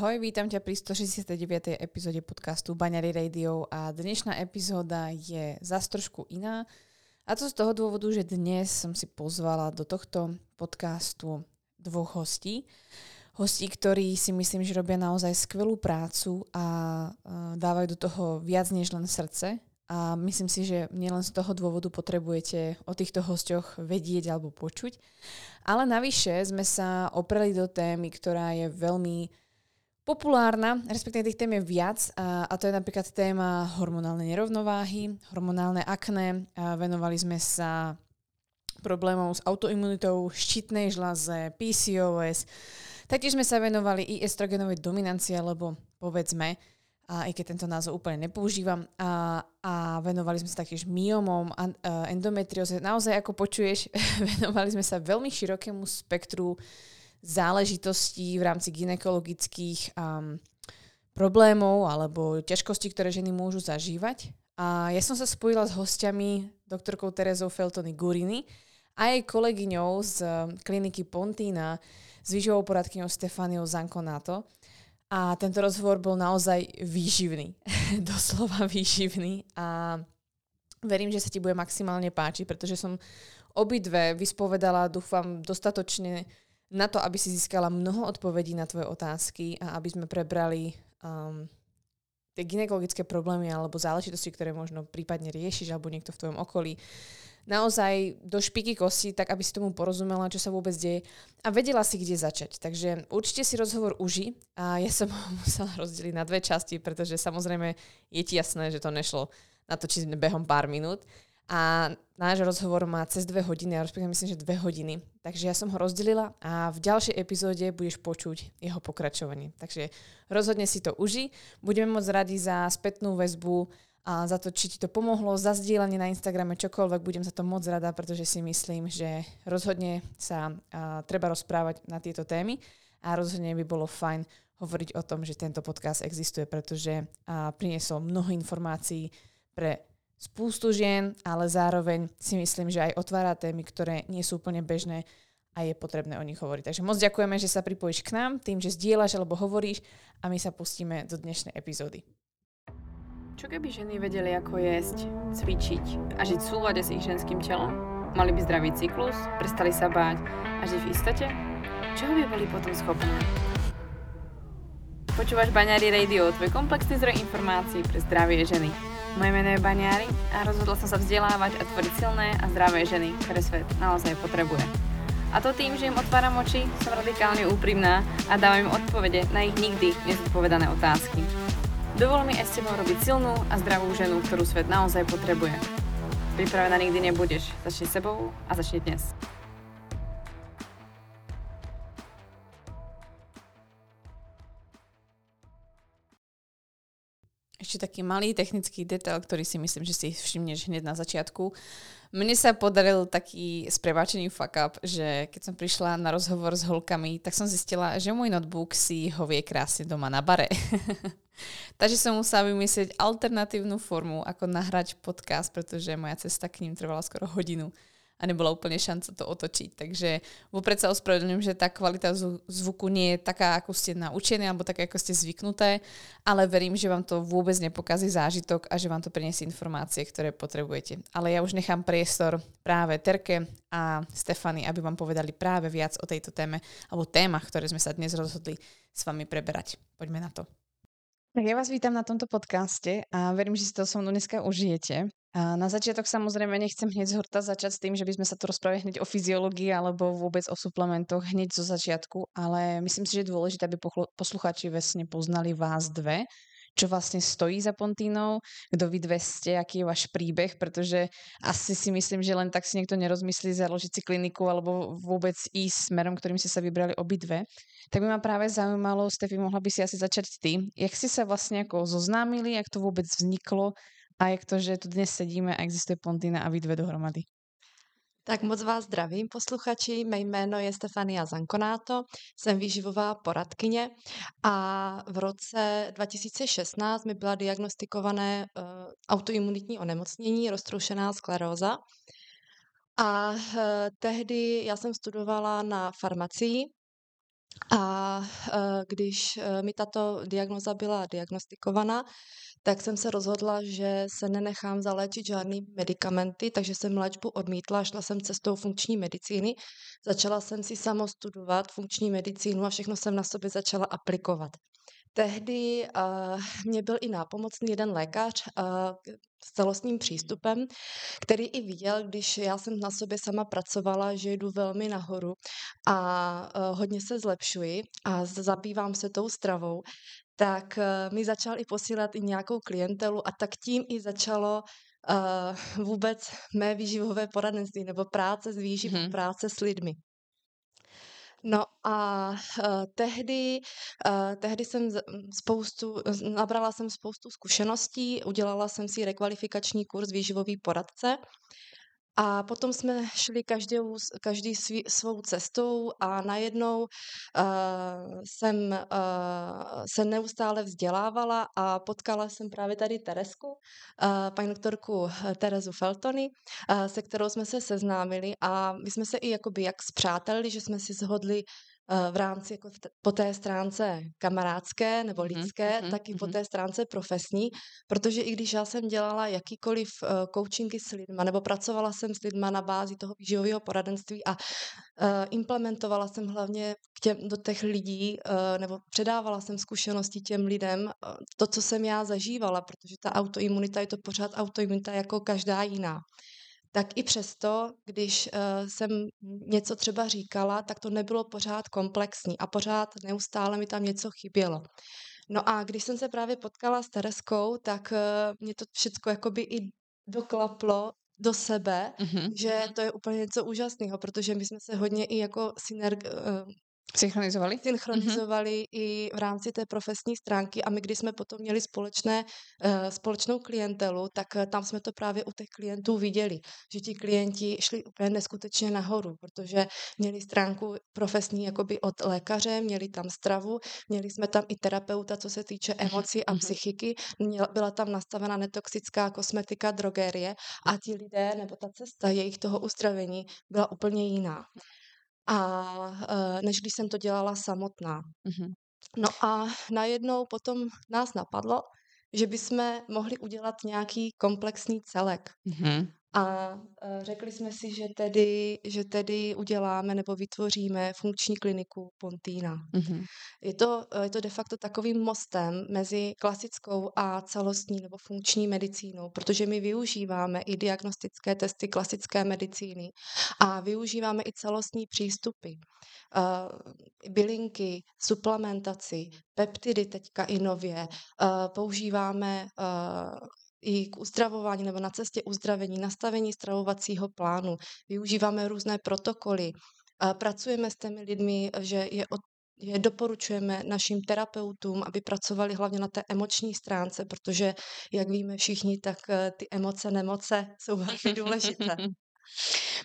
Ahoj, vítam ťa pri 169. epizóde podcastu Baňary Radio a dnešná epizóda je zase trošku iná. A to z toho dôvodu, že dnes som si pozvala do tohto podcastu dvoch hostí. Hostí, ktorí si myslím, že robia naozaj skvelú prácu a dávajú do toho viac než len srdce. A myslím si, že nielen z toho dôvodu potrebujete o týchto hostoch vedieť alebo počuť. Ale navyše sme sa opreli do témy, ktorá je veľmi populárna, respektíve tých tém je viac a, a to je napríklad téma hormonálnej nerovnováhy, hormonálne akné. A venovali sme sa problémov s autoimunitou, štítnej žlaze, PCOS. Taktiež sme sa venovali i estrogenovej dominancii, lebo povedzme, a aj keď tento názov úplne nepoužívam, a, a venovali sme sa taktiež myomom, a, endometrióze. Naozaj, ako počuješ, venovali sme sa veľmi širokému spektru záležitostí v rámci ginekologických um, problémov alebo ťažkostí, ktoré ženy môžu zažívať. A ja som sa spojila s hostiami doktorkou Terezou Feltony Guriny a jej kolegyňou z um, kliniky Pontína s výživou poradkyňou Stefaniou Zankonato. A tento rozhovor bol naozaj výživný. Doslova výživný. A verím, že sa ti bude maximálne páčiť, pretože som obidve vyspovedala, dúfam, dostatočne na to, aby si získala mnoho odpovedí na tvoje otázky a aby sme prebrali um, tie ginekologické problémy alebo záležitosti, ktoré možno prípadne riešiš alebo niekto v tvojom okolí, naozaj do špiky kosti, tak aby si tomu porozumela, čo sa vôbec deje a vedela si, kde začať. Takže určite si rozhovor uži a ja som ho musela rozdeliť na dve časti, pretože samozrejme je ti jasné, že to nešlo natočiť behom pár minút a náš rozhovor má cez dve hodiny, ja respektíve myslím, že dve hodiny. Takže ja som ho rozdelila a v ďalšej epizóde budeš počuť jeho pokračovanie. Takže rozhodne si to uži. Budeme moc radi za spätnú väzbu a za to, či ti to pomohlo, za zdieľanie na Instagrame, čokoľvek, budem za to moc rada, pretože si myslím, že rozhodne sa a, treba rozprávať na tieto témy a rozhodne by bolo fajn hovoriť o tom, že tento podcast existuje, pretože a, priniesol mnoho informácií pre spústu žien, ale zároveň si myslím, že aj otvára témy, ktoré nie sú úplne bežné a je potrebné o nich hovoriť. Takže moc ďakujeme, že sa pripojíš k nám, tým, že zdieľaš alebo hovoríš a my sa pustíme do dnešnej epizódy. Čo keby ženy vedeli, ako jesť, cvičiť a žiť v súlade s ich ženským telom? Mali by zdravý cyklus, prestali sa báť a žiť v istote? Čoho by boli potom schopné? Počúvaš Baňári Radio, tvoj komplexný zdroj informácií pre zdravie ženy. Moje meno je Baniari a rozhodla som sa vzdelávať a tvoriť silné a zdravé ženy, ktoré svet naozaj potrebuje. A to tým, že im otváram oči, som radikálne úprimná a dávam im odpovede na ich nikdy nezodpovedané otázky. Dovol mi aj s tebou robiť silnú a zdravú ženu, ktorú svet naozaj potrebuje. Pripravená nikdy nebudeš. Začni sebou a začni dnes. Ešte taký malý technický detail, ktorý si myslím, že si všimneš hneď na začiatku. Mne sa podaril taký spreváčený fuck up, že keď som prišla na rozhovor s holkami, tak som zistila, že môj notebook si ho vie krásne doma na bare. Takže som musela vymyslieť alternatívnu formu, ako nahrať podcast, pretože moja cesta k ním trvala skoro hodinu a nebola úplne šanca to otočiť. Takže vopred sa ospravedlňujem, že tá kvalita zvuku nie je taká, ako ste naučení, alebo taká, ako ste zvyknuté, ale verím, že vám to vôbec nepokazí zážitok a že vám to priniesie informácie, ktoré potrebujete. Ale ja už nechám priestor práve Terke a Stefany, aby vám povedali práve viac o tejto téme alebo témach, ktoré sme sa dnes rozhodli s vami preberať. Poďme na to. Tak ja vás vítam na tomto podcaste a verím, že si to so mnou dneska užijete. A na začiatok samozrejme nechcem hneď z horta začať s tým, že by sme sa tu rozprávali hneď o fyziológii alebo vôbec o suplementoch hneď zo začiatku, ale myslím si, že je dôležité, aby posluchači vesne poznali vás dve, čo vlastne stojí za Pontínou, kto vy dve ste, aký je váš príbeh, pretože asi si myslím, že len tak si niekto nerozmyslí založiť si kliniku alebo vôbec ísť smerom, ktorým ste sa vybrali obidve. Tak by ma práve zaujímalo, Stefi, mohla by si asi začať ty. Jak ste sa vlastne ako zoznámili, jak to vôbec vzniklo, a jak to, že tu dnes sedíme a existuje Pontina a vy dvě dohromady. Tak moc vás zdravím, posluchači. Mé jméno je Stefania Zankonáto, jsem výživová poradkyně a v roce 2016 mi byla diagnostikované uh, autoimunitní onemocnění, roztroušená skleróza. A uh, tehdy já jsem studovala na farmacii A když mi tato diagnoza byla diagnostikovaná, tak jsem se rozhodla, že se nenechám zaléčit žádný medicamenty, takže jsem léčbu odmítla, šla jsem cestou funkční medicíny, začala jsem si samostudovat funkční medicínu a všechno jsem na sobě začala aplikovat. Tehdy uh, mě byl i nápomocný jeden lékař uh, s celostním přístupem, který i viděl, když já jsem na sobě sama pracovala, že jdu velmi nahoru a uh, hodně se zlepšuji a zabývám se tou stravou, tak uh, mi začal i posílat i nějakou klientelu a tak tím i začalo uh, vůbec mé výživové poradenství nebo práce s výživou, mm-hmm. práce s lidmi. No a uh, tehdy, uh, tehdy jsem spoustu, nabrala jsem spoustu zkušeností, udělala jsem si rekvalifikační kurz výživový poradce a potom jsme šli každý, každý svý, svou cestou a najednou uh, jsem uh, se neustále vzdělávala a potkala jsem právě tady Teresku, uh, paní doktorku Terezu Feltony, uh, se kterou jsme se seznámili a my jsme se i jakoby jak zpřátelili, že jsme si zhodli v rámci jako po té stránce kamarádské nebo mhm, lidské, mm-hmm, tak i po mhm. té stránce profesní, protože i když já jsem dělala jakýkoliv uh, coachingy s lidma nebo pracovala jsem s lidma na bázi toho výživového poradenství a uh, implementovala jsem hlavně k těm, do těch lidí uh, nebo předávala jsem zkušenosti těm lidem to, co jsem já zažívala, protože ta autoimunita je to pořád autoimunita jako každá jiná tak i přesto, když uh, jsem něco třeba říkala, tak to nebylo pořád komplexní a pořád neustále mi tam něco chybělo. No a když jsem se právě potkala s Tereskou, tak uh, mě to všechno jakoby i doklaplo do sebe, mm-hmm. že to je úplně něco úžasného, protože my jsme se hodně i jako synerg, uh, Synchronizovali? Synchronizovali mm-hmm. i v rámci té profesní stránky a my, když jsme potom měli společné, uh, společnou klientelu, tak uh, tam jsme to právě u těch klientů viděli, že ti klienti šli úplně neskutečně nahoru, protože měli stránku profesní jakoby od lékaře, měli tam stravu, měli jsme tam i terapeuta, co se týče emocí a mm-hmm. psychiky, Měla, byla tam nastavena netoxická kosmetika, drogerie a ti lidé nebo ta cesta jejich toho ustravení byla úplně jiná a uh, než když jsem to dělala samotná. Mm-hmm. No a najednou potom nás napadlo, že bychom mohli udělat nějaký komplexní celek. Mm-hmm. A e, řekli jsme si, že tedy, že tedy uděláme nebo vytvoříme funkční kliniku Pontína. Mm-hmm. Je, to, e, je to de facto takovým mostem mezi klasickou a celostní nebo funkční medicínou, protože my využíváme i diagnostické testy klasické medicíny a využíváme i celostní přístupy. Uh, bylinky, suplementaci, peptidy teďka i nově, uh, používáme uh, i k uzdravování nebo na cestě uzdravení, nastavení stravovacího plánu. Využíváme různé protokoly. Pracujeme s těmi lidmi, že je od je doporučujeme našim terapeutům, aby pracovali hlavně na té emoční stránce, protože, jak víme všichni, tak eh, ty emoce, nemoce jsou velmi důležité.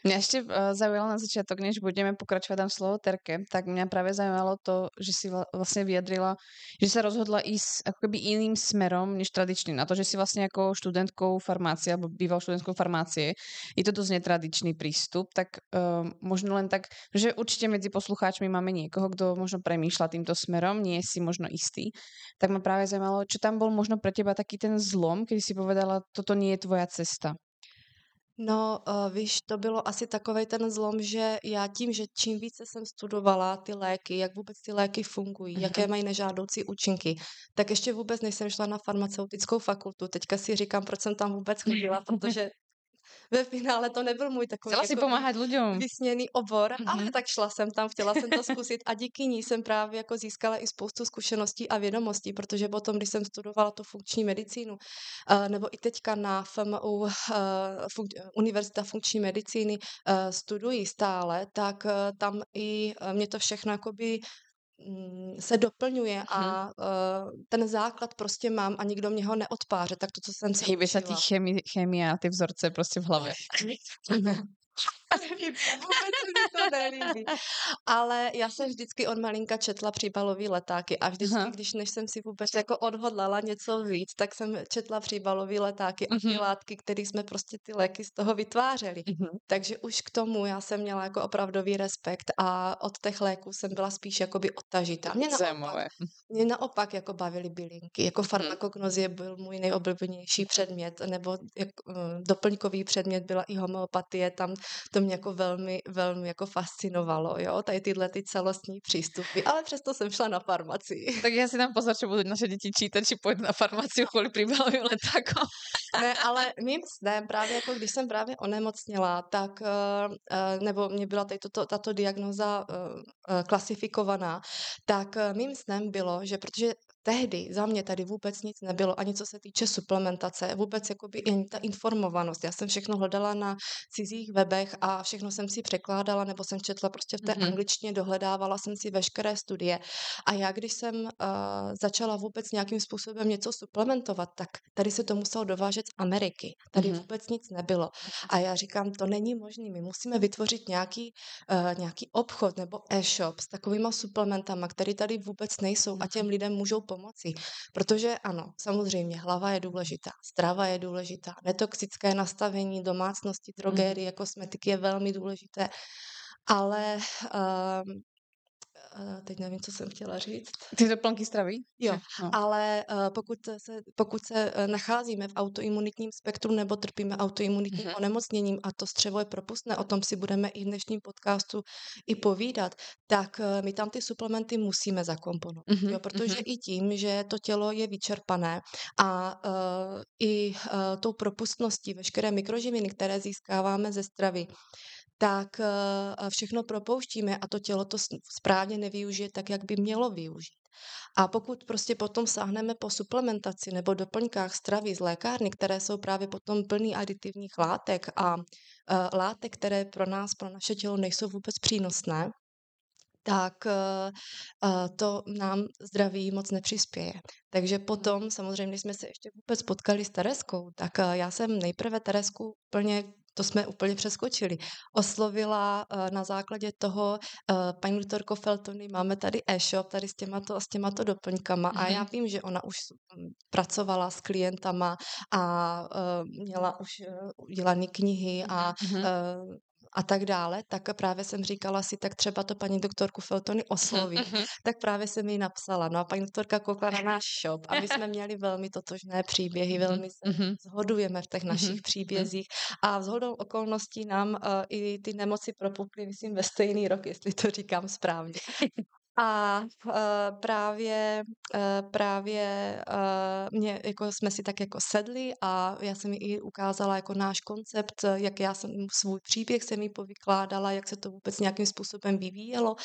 Mňa ešte uh, zaujalo na začiatok, než budeme pokračovať tam slovo Terke, tak mňa práve zaujímalo to, že si vlastne vyjadrila, že sa rozhodla ísť ako keby iným smerom než tradičný. Na to, že si vlastne ako študentkou farmácie alebo býval študentkou farmácie, je to dosť netradičný prístup, tak uh, možno len tak, že určite medzi poslucháčmi máme niekoho, kto možno premýšľa týmto smerom, nie si možno istý. Tak ma práve zaujímalo, čo tam bol možno pre teba taký ten zlom, keď si povedala, toto nie je tvoja cesta. No, uh, víš, to bylo asi takový ten zlom, že já tím, že čím více jsem studovala ty léky, jak vůbec ty léky fungují, mm-hmm. jaké mají nežádoucí účinky, tak ještě vůbec než jsem šla na farmaceutickou fakultu. Teďka si říkám, proč jsem tam vůbec chodila, protože ve finále to nebyl můj takový Chtěla jako si pomáhat lidem. vysněný obor, mm-hmm. ale tak šla jsem tam, chtěla jsem to zkusit a díky ní jsem právě jako získala i spoustu zkušeností a vědomostí, protože potom, když jsem studovala tu funkční medicínu, uh, nebo i teďka na FMU, uh, fun- Univerzita funkční medicíny uh, studuji stále, tak tam i mě to všechno jakoby se doplňuje a uh, ten základ prostě mám a nikdo mě ho neodpáře, tak to, co jsem si Hýbe se chemie a ty vzorce prostě v hlavě. nelíbí, vůbec se mi to nelíbí. Ale já jsem vždycky od malinka četla příbalový letáky a vždycky, Aha. když než jsem si vůbec jako odhodlala něco víc, tak jsem četla příbalový letáky a ty uh-huh. látky, které jsme prostě ty léky z toho vytvářeli. Uh-huh. Takže už k tomu já jsem měla jako opravdový respekt a od těch léků jsem byla spíš jakoby odtažitá. Mě naopak, mě naopak jako bavily bylinky. Jako farmakognozie byl můj nejoblíbenější předmět, nebo jak, uh, doplňkový předmět byla i homeopatie, tam to mě jako velmi, velmi jako fascinovalo, jo, tady tyhle ty celostní přístupy, ale přesto jsem šla na farmacii. Tak já si tam pozor, že budu naše děti čítat, či pojď na farmacii kvůli příbalovým letákom. ne, ale mým snem, právě jako když jsem právě onemocněla, tak, uh, nebo mě byla tady toto, tato diagnoza uh, klasifikovaná, tak mým snem bylo, že protože tehdy za mě tady vůbec nic nebylo, ani co se týče suplementace, vůbec jakoby i ta informovanost. Já jsem všechno hledala na cizích webech a všechno jsem si překládala, nebo jsem četla prostě v té mm-hmm. angličtině, dohledávala jsem si veškeré studie. A já, když jsem uh, začala vůbec nějakým způsobem něco suplementovat, tak tady se to muselo dovážet z Ameriky. Tady mm-hmm. vůbec nic nebylo. A já říkám, to není možné. My musíme vytvořit nějaký, uh, nějaký obchod nebo e-shop s takovýma suplementama, které tady vůbec nejsou mm-hmm. a těm lidem můžou pomoci. Protože ano, samozřejmě hlava je důležitá, strava je důležitá, netoxické nastavení domácnosti, drogérie, mm. kosmetiky je velmi důležité, ale um, teď nevím, co jsem chtěla říct. Ty doplňky stravy? Jo, no. ale uh, pokud se, pokud se uh, nacházíme v autoimunitním spektru nebo trpíme autoimunitním mm-hmm. onemocněním a to střevo je propustné, o tom si budeme i v dnešním podcastu i povídat, tak uh, my tam ty suplementy musíme zakomponovat. Mm-hmm. Jo, protože mm-hmm. i tím, že to tělo je vyčerpané a uh, i uh, tou propustností veškeré mikroživiny, které získáváme ze stravy, tak eh, všechno propouštíme a to tělo to správně nevyužije tak, jak by mělo využít. A pokud prostě potom sáhneme po suplementaci nebo doplňkách stravy z lékárny, které jsou právě potom plný aditivních látek a uh, látek, které pro nás, pro naše tělo nejsou vůbec přínosné, tak uh, to nám zdraví moc nepřispěje. Takže potom, samozřejmě, když jsme se ještě vůbec potkali s Tereskou, tak já jsem nejprve Teresku plně to jsme úplně přeskočili. Oslovila uh, na základě toho uh, paní doktorko Feltony, máme tady e-shop tady s těmato, s těmato doplňkama mm-hmm. a já mhm. vím, že ona už mm, pracovala s klientama a uh, měla už uh, udělané knihy a mm-hmm. A tak dále, tak právě jsem říkala si, tak třeba to paní doktorku Feltony osloví. Mm-hmm. Tak právě jsem jí napsala. No a paní doktorka koukla na náš shop a my jsme měli velmi totožné příběhy, velmi se mm-hmm. zhodujeme v těch našich mm-hmm. příbězích a vzhodou okolností nám uh, i ty nemoci propukly, myslím, ve stejný rok, jestli to říkám správně. A uh, právě, uh, právě uh, mě, jako jsme si tak jako sedli a já jsem i ukázala jako náš koncept, jak já jsem svůj příběh jsem mi povykládala, jak se to vůbec nějakým způsobem vyvíjelo.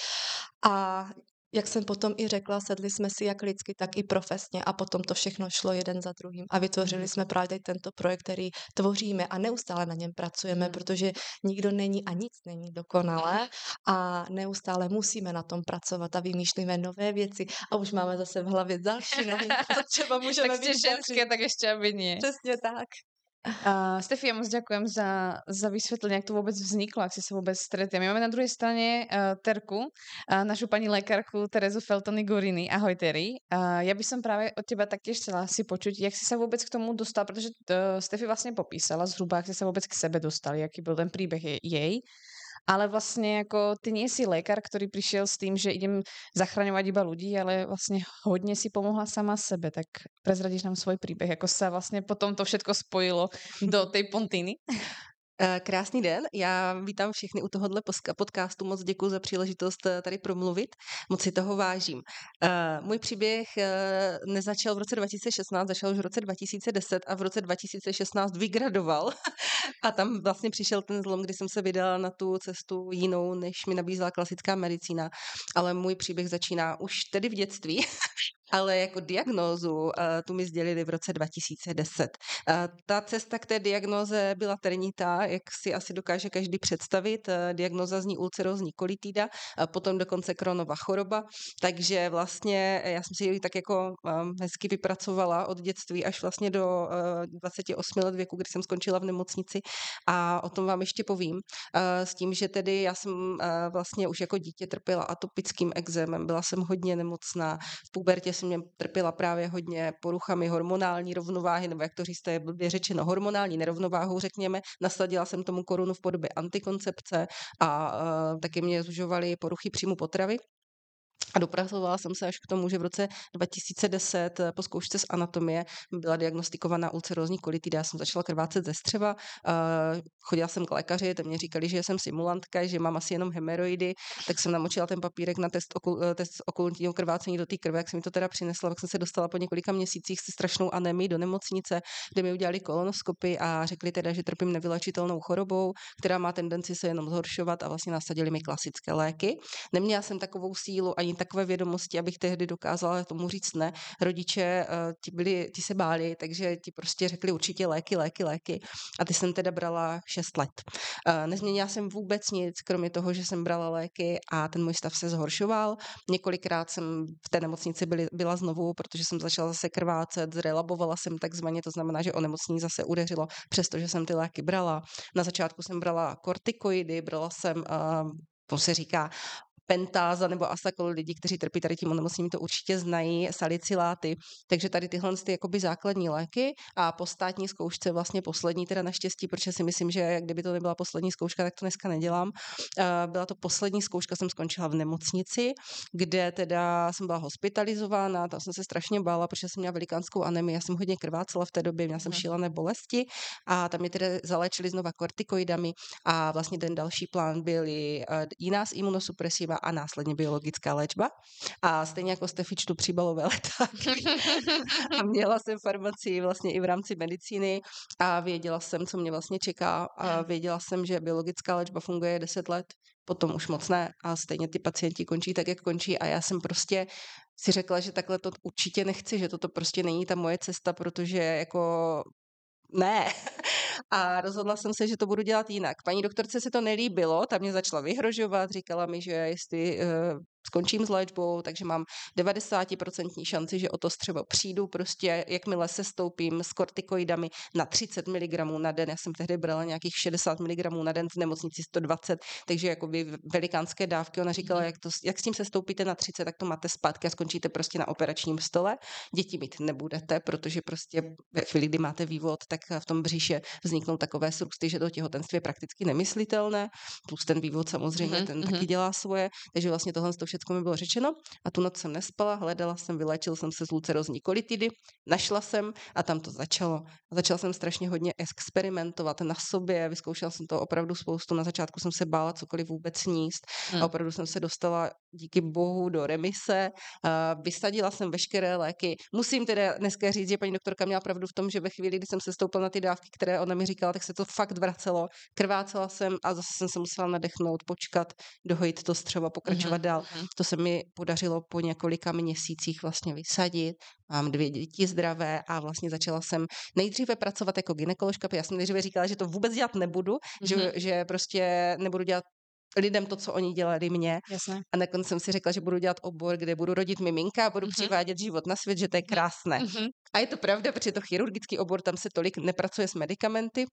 A jak jsem potom i řekla, sedli jsme si jak lidsky, tak i profesně a potom to všechno šlo jeden za druhým a vytvořili jsme právě tento projekt, který tvoříme a neustále na něm pracujeme, hmm. protože nikdo není a nic není dokonalé a neustále musíme na tom pracovat a vymýšlíme nové věci a už máme zase v hlavě další nové, třeba můžeme tak být ženské, tak ještě aby nie. Přesně tak. Uh, Stefi, ja moc ďakujem za, za vysvetlenie, ak to vôbec vzniklo, ak si sa vôbec stretli. My máme na druhej strane uh, Terku, uh, našu pani lekárku Terezu Feltony Goriny. Ahoj, Terry. Uh, ja by som práve od teba taktiež chcela si počuť, jak si sa vôbec k tomu dostala, pretože uh, Stefi vlastne popísala zhruba, ak si sa vôbec k sebe dostali, aký byl ten príbeh jej ale vlastně jako ty nie si lékař, který přišel s tím, že idem zachraňovat iba ľudí, ale vlastně hodně si pomohla sama sebe, tak prezradíš nám svůj příběh, jako se vlastně potom to všetko spojilo do tej Pontiny? Eh, krásný den, já vítám všechny u tohohle podcastu, moc děkuji za příležitost eh, tady promluvit, moc si toho vážím. Eh, můj příběh nezačal v roce 2016, začal už v roce 2010 a v roce 2016 vygradoval. A tam vlastně přišel ten zlom, kdy jsem se vydala na tu cestu jinou, než mi nabízela klasická medicína, ale můj příběh začíná už tedy v dětství. ale jako diagnózu tu mi sdělili v roce 2010. Ta cesta k té diagnoze byla trnitá, jak si asi dokáže každý představit. Diagnoza zní ulcerózní kolitída, potom dokonce kronová choroba, takže vlastně já jsem si ji tak jako hezky vypracovala od dětství až vlastně do 28 let věku, kdy jsem skončila v nemocnici a o tom vám ještě povím. S tím, že tedy já jsem vlastně už jako dítě trpěla atopickým exémem, byla jsem hodně nemocná, v pubertě jsem mě trpěla právě hodně poruchami hormonální rovnováhy, nebo jak to říct, to je blbě řečeno, hormonální nerovnováhou, řekněme. Nasadila jsem tomu korunu v podobě antikoncepce a uh, taky mě zužovaly poruchy příjmu potravy. A dopracovala jsem se až k tomu, že v roce 2010 eh, po zkoušce z anatomie byla diagnostikovaná ulcerózní kolitida. Já jsem začala krvácet ze střeva, uh, chodila jsem k lékaři, tam mě říkali, že jsem simulantka, že mám asi jenom hemeroidy, tak jsem namočila ten papírek na test, okul, eh, test okultního krvácení do té krve, jak jsem mi to teda přinesla, tak jsem se dostala po několika měsících se strašnou anemii do nemocnice, kde mi udělali kolonoskopy a řekli teda, že trpím nevylečitelnou chorobou, která má tendenci se jenom zhoršovat a vlastně nasadili mi klasické léky. Neměla jsem takovou sílu ani takové vědomosti, abych tehdy dokázala tomu říct ne. Rodiče uh, ti, byli, ti se báli, takže ti prostě řekli určitě léky, léky, léky. A ty jsem teda brala 6 let. Uh, nezměnila jsem vůbec nic, kromě toho, že jsem brala léky a ten můj stav se zhoršoval. Několikrát jsem v té nemocnici byli, byla znovu, protože jsem začala zase krvácet, zrelabovala jsem takzvaně, to znamená, že onemocnění zase udeřilo, přestože jsem ty léky brala. Na začátku jsem brala kortikoidy, brala jsem uh, to se říká pentáza nebo asakol, lidi, kteří trpí tady tím onemocněním, to určitě znají, saliciláty. Takže tady tyhle ty jakoby základní léky a po státní zkoušce vlastně poslední, teda naštěstí, protože si myslím, že kdyby to nebyla poslední zkouška, tak to dneska nedělám. Byla to poslední zkouška, jsem skončila v nemocnici, kde teda jsem byla hospitalizována, tam jsem se strašně bála, protože jsem měla velikánskou anemii, já jsem hodně krvácela v té době, měla jsem šílené bolesti a tam mě teda zalečili znova kortikoidami a vlastně ten další plán byly jiná z imunosupresiva a následně biologická léčba. A stejně jako Stefi čtu příbalové letáky. a měla jsem farmacii vlastně i v rámci medicíny a věděla jsem, co mě vlastně čeká a věděla jsem, že biologická léčba funguje 10 let, potom už moc ne a stejně ty pacienti končí tak, jak končí a já jsem prostě si řekla, že takhle to určitě nechci, že toto prostě není ta moje cesta, protože jako ne. A rozhodla jsem se, že to budu dělat jinak. Paní doktorce se to nelíbilo, ta mě začala vyhrožovat, říkala mi, že jestli uh, skončím s léčbou, takže mám 90% šanci, že o to střevo přijdu. Prostě jakmile se stoupím s kortikoidami na 30 mg na den, já jsem tehdy brala nějakých 60 mg na den v nemocnici 120, takže jakoby velikánské dávky. Ona říkala, mhm. jak, to, jak s tím se stoupíte na 30, tak to máte zpátky a skončíte prostě na operačním stole. Děti mít nebudete, protože prostě ve chvíli, kdy máte vývod, tak v tom bříše vzniknou takové srůsty, že to těhotenství je prakticky nemyslitelné, plus ten vývod samozřejmě, mm-hmm. ten mm-hmm. taky dělá svoje, takže vlastně tohle to všechno mi bylo řečeno a tu noc jsem nespala, hledala jsem, vylečil jsem se z lucerozní kolitidy, našla jsem a tam to začalo. Začala jsem strašně hodně experimentovat na sobě, vyzkoušela jsem to opravdu spoustu, na začátku jsem se bála cokoliv vůbec sníst hmm. a opravdu jsem se dostala díky bohu do remise, a vysadila jsem veškeré léky. Musím teda dneska říct, že paní doktorka měla pravdu v tom, že ve chvíli, kdy jsem se stoupila na ty dávky, které ona mi říkala, tak se to fakt vracelo. Krvácela jsem a zase jsem se musela nadechnout, počkat, dohojit to střeva, pokračovat dál. To se mi podařilo po několika měsících vlastně vysadit. Mám dvě děti zdravé a vlastně začala jsem nejdříve pracovat jako ginekoložka, já jsem nejdříve říkala, že to vůbec dělat nebudu, mm-hmm. že, mhm. že prostě nebudu dělat lidem to, co oni dělali mě. Jasné. A nakonec jsem si řekla, že budu dělat obor, kde budu rodit miminka a budu mm-hmm. přivádět život na svět, že to je krásné. Mm-hmm. A je to pravda, protože to chirurgický obor, tam se tolik nepracuje s medicamenty,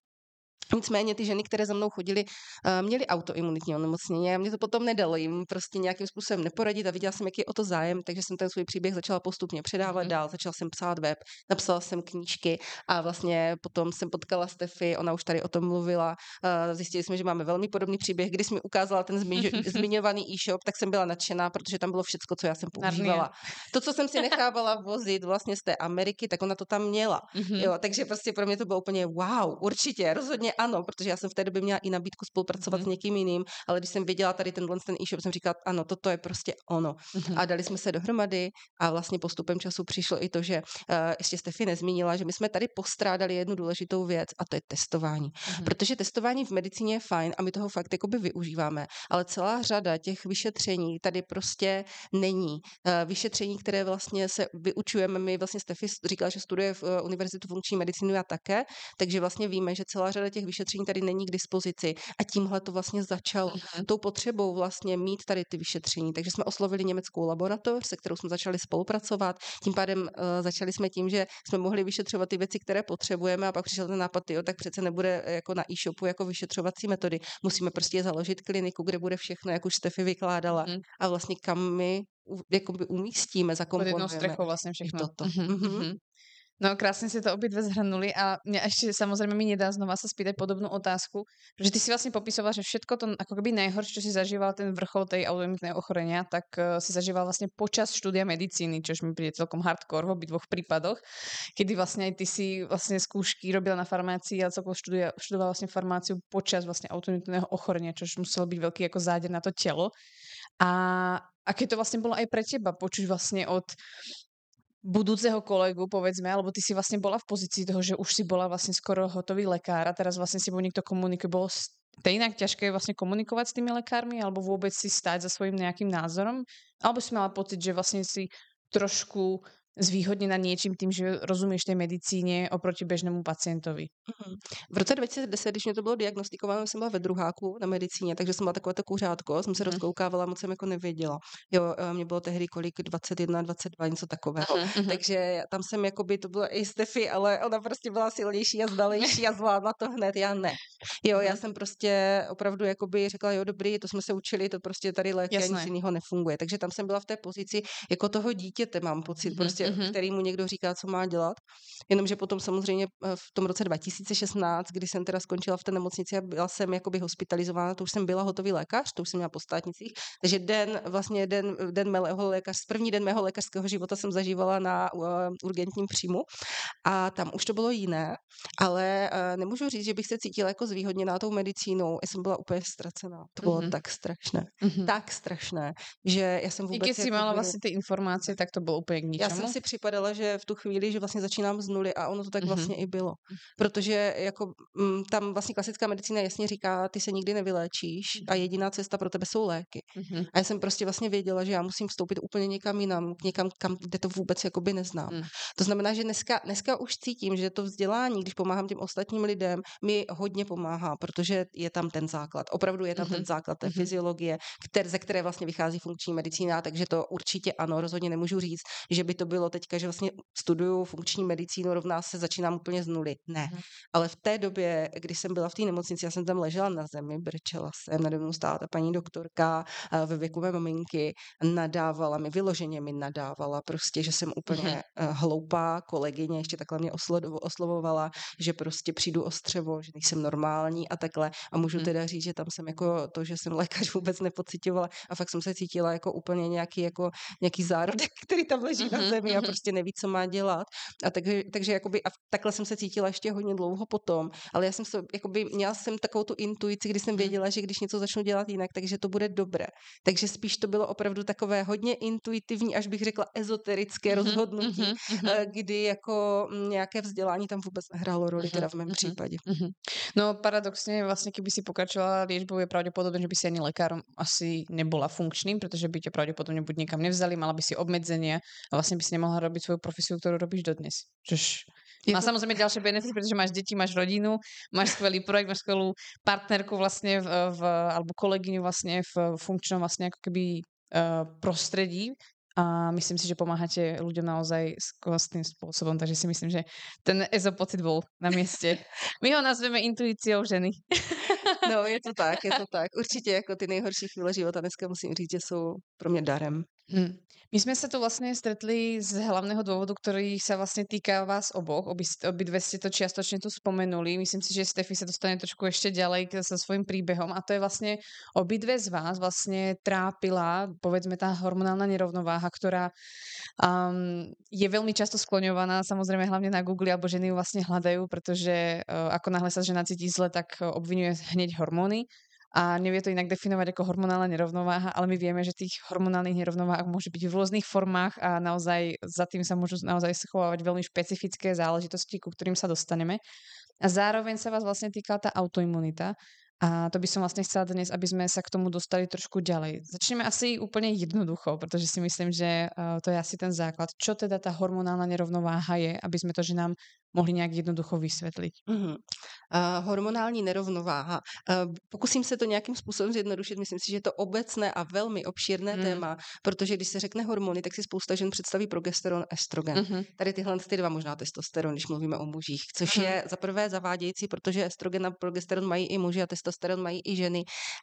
Nicméně ty ženy, které za mnou chodily, uh, měly autoimunitní onemocnění a mě to potom nedalo jim prostě nějakým způsobem neporadit a viděla jsem, jaký je o to zájem, takže jsem ten svůj příběh začala postupně předávat mm. dál, začala jsem psát web, napsala jsem knížky a vlastně potom jsem potkala Stefy, ona už tady o tom mluvila, uh, zjistili jsme, že máme velmi podobný příběh, když mi ukázala ten zmiňo- zmiňovaný e-shop, tak jsem byla nadšená, protože tam bylo všechno, co já jsem používala. To, co jsem si nechávala vozit vlastně z té Ameriky, tak ona to tam měla. Mm-hmm. Jo, takže prostě pro mě to bylo úplně wow, určitě, rozhodně ano, protože já jsem v té době měla i nabídku spolupracovat mm-hmm. s někým jiným, ale když jsem viděla tady tenhle ten e-shop, jsem říkala, ano, toto je prostě ono. Mm-hmm. A dali jsme se dohromady a vlastně postupem času přišlo i to, že uh, ještě Stefy nezmínila, že my jsme tady postrádali jednu důležitou věc a to je testování. Mm-hmm. Protože testování v medicíně je fajn a my toho fakt jakoby využíváme, ale celá řada těch vyšetření tady prostě není. Uh, vyšetření, které vlastně se vyučujeme, my vlastně Stefy říkala, že studuje v uh, Univerzitu funkční medicínu a také, takže vlastně víme, že celá řada těch vyšetření tady není k dispozici a tímhle to vlastně začalo. Mm-hmm. Tou potřebou vlastně mít tady ty vyšetření. Takže jsme oslovili německou laboratoř, se kterou jsme začali spolupracovat. Tím pádem uh, začali jsme tím, že jsme mohli vyšetřovat ty věci, které potřebujeme a pak přišel ten nápad, jo, tak přece nebude jako na e-shopu jako vyšetřovací metody. Musíme prostě založit kliniku, kde bude všechno, jak už Stefy vykládala mm-hmm. a vlastně kam my jakoby umístíme, zakomponujeme. Pod jednou strechou vlastně všechno. Toto. Mm-hmm. Mm-hmm. No krásne si to obidve zhrnuli a mňa ešte samozrejme mi nedá znova sa spýtať podobnú otázku, že ty si vlastne popisoval, že všetko to ako keby najhoršie, čo si zažíval ten vrchol tej autoimunitného ochorenia, tak uh, si zažíval vlastne počas štúdia medicíny, čož mi príde celkom hardcore v obidvoch prípadoch, kedy vlastne aj ty si vlastne skúšky robila na farmácii a celkovo študia, študovala vlastne farmáciu počas vlastne autoimunitného ochorenia, čož muselo byť veľký ako záder na to telo. A aké to vlastne bolo aj pre teba počuť vlastne od budúceho kolegu, povedzme, alebo ty si vlastne bola v pozícii toho, že už si bola vlastne skoro hotový lekár a teraz vlastne si bol niekto komunikuje, bolo inak ťažké vlastne komunikovať s tými lekármi alebo vôbec si stať za svojím nejakým názorom? Alebo si mala pocit, že vlastne si trošku zvýhodněna něčím tím, že rozumíš té medicíně oproti běžnému pacientovi. Mm-hmm. V roce 2010, když mě to bylo diagnostikováno, jsem byla ve druháku na medicíně, takže jsem byla takové to kuřátko, jsem se mm-hmm. rozkoukávala, moc jsem jako nevěděla. Jo, mě bylo tehdy kolik, 21, 22, něco takového. Mm-hmm. Takže tam jsem jako by to bylo i Stefy, ale ona prostě byla silnější a zdalejší a zvládla to hned, já ne. Jo, já jsem prostě opravdu jako by řekla, jo, dobrý, to jsme se učili, to prostě tady léky a nic jiného nefunguje. Takže tam jsem byla v té pozici jako toho dítěte, mám pocit, mm-hmm. prostě mm-hmm. který mu někdo říká, co má dělat. Jenomže potom samozřejmě eh, v tom roce 2016, kdy jsem teda skončila v té nemocnici a byla jsem jakoby hospitalizována, to už jsem byla hotový lékař, to už jsem měla po státnicích, takže den, vlastně den, den mého lékař, první den mého lékařského života jsem zažívala na uh, urgentním příjmu a tam už to bylo jiné, ale uh, nemůžu říct, že bych se cítila jako zvýhodněná tou medicínou, já jsem byla úplně ztracená. To bylo mm-hmm. tak strašné, mm-hmm. tak strašné, že já jsem vůbec... I když jsi mala vlastně ty informace, tak to bylo úplně k ničemu. Já jsem si připadala, že v tu chvíli, že vlastně začínám z nuly a ono to tak mm-hmm. vlastně i bylo. Protože jako m, mm, tam vlastně klasická medicína jasně říká, ty se nikdy nevyléčíš a jediná cesta pro tebe jsou léky. Mm-hmm. A já jsem prostě vlastně věděla, že já musím vstoupit úplně někam jinam, někam, kam, kde to vůbec jakoby neznám. Mm. To znamená, že dneska, dneska už cítím, že to vzdělání, když pomáhám těm ostatním lidem, mi hodně pomáhá, protože je tam ten základ. Opravdu je tam mm-hmm. ten základ té mm-hmm. fyziologie, které, ze které vlastně vychází funkční medicína, takže to určitě ano, rozhodně nemůžu říct, že by to bylo teďka, že vlastně studuju funkční medicínu, rovná se začínám úplně z nuly. Ne. Hmm. Ale v té době, kdy jsem byla v té nemocnici, já jsem tam ležela na zemi, brčela jsem, nade mnou stála ta paní doktorka ve věku mé maminky, nadávala mi, vyloženě mi nadávala prostě, že jsem úplně hmm. hloupá kolegyně, ještě takhle mě oslovovala, že prostě přijdu o střevo, že nejsem normální a takhle. A můžu hmm. teda říct, že tam jsem jako to, že jsem lékař vůbec nepocitovala a fakt jsem se cítila jako úplně nějaký, jako nějaký zárodek, který tam leží mm-hmm. na zemi a prostě neví, co má dělat. A takže, takže jakoby, a takhle jsem se cítila ještě hodně dlouho potom, ale já jsem se, jakoby, měla jsem takovou tu intuici, kdy jsem věděla, že když něco začnu dělat jinak, takže to bude dobré. Takže spíš to bylo opravdu takové hodně intuitivní, až bych řekla ezoterické rozhodnutí, mm-hmm. kdy jako mm, nějaké vzdělání tam vůbec nehrálo roli, teda v mém případě. No paradoxně vlastně, kdyby si pokračovala liečbou, je pravděpodobné, že by si ani lékař asi nebyla funkčným, protože by tě pravděpodobně buď někam nevzali, mala by si obmedzenia a vlastně by si nemohla robiť svoju profesiu, ktorú robíš dodnes. Čož má samozřejmě další benefit, protože máš děti, máš rodinu, máš skvělý projekt, máš skvělou partnerku vlastně v, v alebo kolegyňu vlastně v funkčnom vlastně jako keby uh, prostředí a myslím si, že pomáháte ľuďom naozaj skvostným spôsobom, takže si myslím, že ten EZO pocit bol na mieste. My ho nazveme intuíciou ženy. No, je to tak, je to tak. Určitě jako ty nejhorší chvíle života dneska musím říct, že jsou pro mě darem. Hm. My sme sa tu vlastne stretli z hlavného dôvodu, ktorý sa vlastne týka vás oboch. Obi, obidve ste to čiastočne tu spomenuli. Myslím si, že Stefy sa dostane trošku ešte ďalej so svojím príbehom. A to je vlastne obidve z vás vlastne trápila, povedzme, tá hormonálna nerovnováha, ktorá um, je veľmi často skloňovaná, samozrejme hlavne na Google, alebo ženy ju vlastne hľadajú, pretože uh, ako náhle sa žena cíti zle, tak obvinuje hneď hormóny a nevie to inak definovať ako hormonálna nerovnováha, ale my vieme, že tých hormonálnych nerovnováh môže byť v rôznych formách a naozaj za tým sa môžu naozaj schovávať veľmi špecifické záležitosti, ku ktorým sa dostaneme. A zároveň sa vás vlastne týka tá autoimunita. A to by som vlastne chcela dnes, aby sme sa k tomu dostali trošku ďalej. Začneme asi úplne jednoducho, pretože si myslím, že to je asi ten základ. Čo teda tá hormonálna nerovnováha je, aby sme to ženám mohli nějak jednoducho vysvětlit. Mm-hmm. Uh, hormonální nerovnováha. Uh, pokusím se to nějakým způsobem zjednodušit. Myslím si, že je to obecné a velmi obšírné mm. téma, protože když se řekne hormony, tak si spousta žen představí progesteron, estrogen. Mm-hmm. Tady tyhle ty dva, možná testosteron, když mluvíme o mužích, což mm. je za prvé zavádějící, protože estrogen a progesteron mají i muži a testosteron mají i ženy,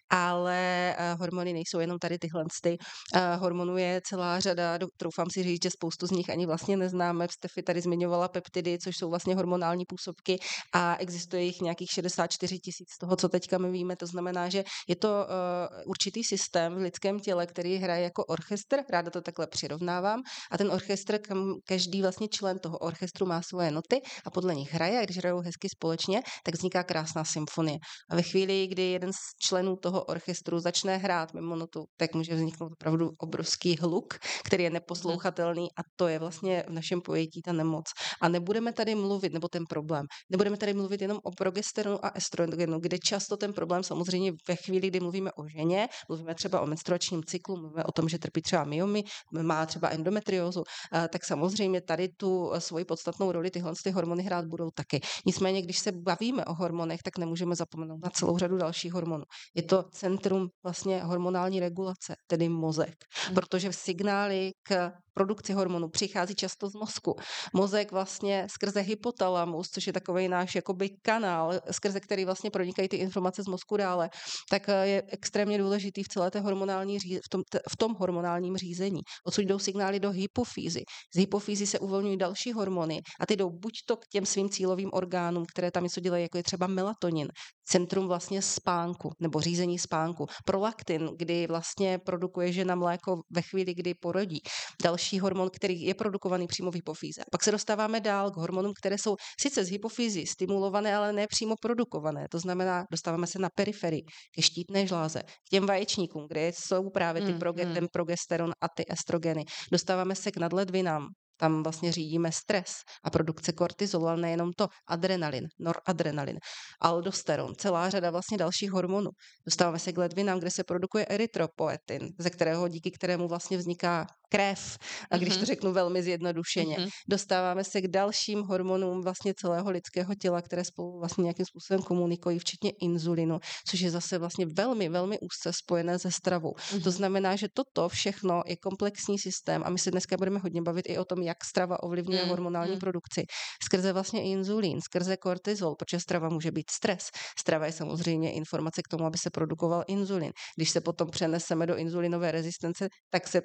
ale uh, hormony nejsou jenom tady tyhle ty. Uh, hormonů je celá řada, troufám si říct, že spoustu z nich ani vlastně neznáme. Stefy tady zmiňovala peptidy, což jsou vlastně hormonální působky a existuje jich nějakých 64 tisíc z toho, co teďka my víme. To znamená, že je to uh, určitý systém v lidském těle, který hraje jako orchestr, ráda to takhle přirovnávám, a ten orchestr, každý vlastně člen toho orchestru má svoje noty a podle nich hraje a když hrajou hezky společně, tak vzniká krásná symfonie. A ve chvíli, kdy jeden z členů toho orchestru začne hrát mimo notu, tak může vzniknout opravdu obrovský hluk, který je neposlouchatelný a to je vlastně v našem pojetí ta nemoc. A nebudeme tady mluvit, nebo ten problém. Nebudeme tady mluvit jenom o progesteronu a estrogenu, kde často ten problém samozřejmě ve chvíli, kdy mluvíme o ženě, mluvíme třeba o menstruačním cyklu, mluvíme o tom, že trpí třeba myomy, má třeba endometriózu, tak samozřejmě tady tu svoji podstatnou roli tyhle ty hormony hrát budou taky. Nicméně, když se bavíme o hormonech, tak nemůžeme zapomenout na celou řadu dalších hormonů. Je to centrum vlastně hormonální regulace, tedy mozek, hmm. protože signály k produkci hormonů přichází často z mozku. Mozek vlastně skrze hypotalamus, což je takový náš jakoby kanál, skrze který vlastně pronikají ty informace z mozku dále, tak eh, je extrémně důležitý v celé té hormonální v tom, v tom hormonálním řízení. Odsud jdou signály do hypofýzy. Z hypofýzy se uvolňují další hormony a ty jdou buď to k těm svým cílovým orgánům, které tam něco dělají, jako je třeba melatonin, centrum vlastně spánku nebo řízení spánku, prolaktin, kdy vlastně produkuje žena mléko ve chvíli, kdy porodí. Další hormon, který je produkovaný přímo v hypofýze. Pak se dostáváme dál k hormonům, které jsou sice z hypofýzy stimulované, ale ne přímo produkované. To znamená, dostáváme se na periferii, ke štítné žláze, k těm vaječníkům, kde jsou právě ty mm, proge- mm. ten progesteron a ty estrogeny. Dostáváme se k nadledvinám, tam vlastně řídíme stres a produkce kortizolu, ale nejenom to, adrenalin, noradrenalin, aldosteron, celá řada vlastně dalších hormonů. Dostáváme se k ledvinám, kde se produkuje erytropoetin, ze kterého díky kterému vlastně vzniká krev, a když to mhm. řeknu velmi zjednodušeně. Mm-hmm. Dostáváme se k dalším hormonům vlastně celého lidského těla, které spolu vlastně nějakým způsobem komunikují, včetně inzulinu, což je zase vlastně velmi, velmi úzce spojené se stravou. Mm-hmm. To znamená, že toto všechno je komplexní systém a my se dneska budeme hodně bavit i o tom, jak strava ovlivňuje mm-hmm. hormonální produkci. Skrze vlastně inzulín, skrze kortizol, protože strava může být stres. Strava je samozřejmě informace k tomu, aby se produkoval inzulin. Když se potom přeneseme do inzulinové rezistence, tak se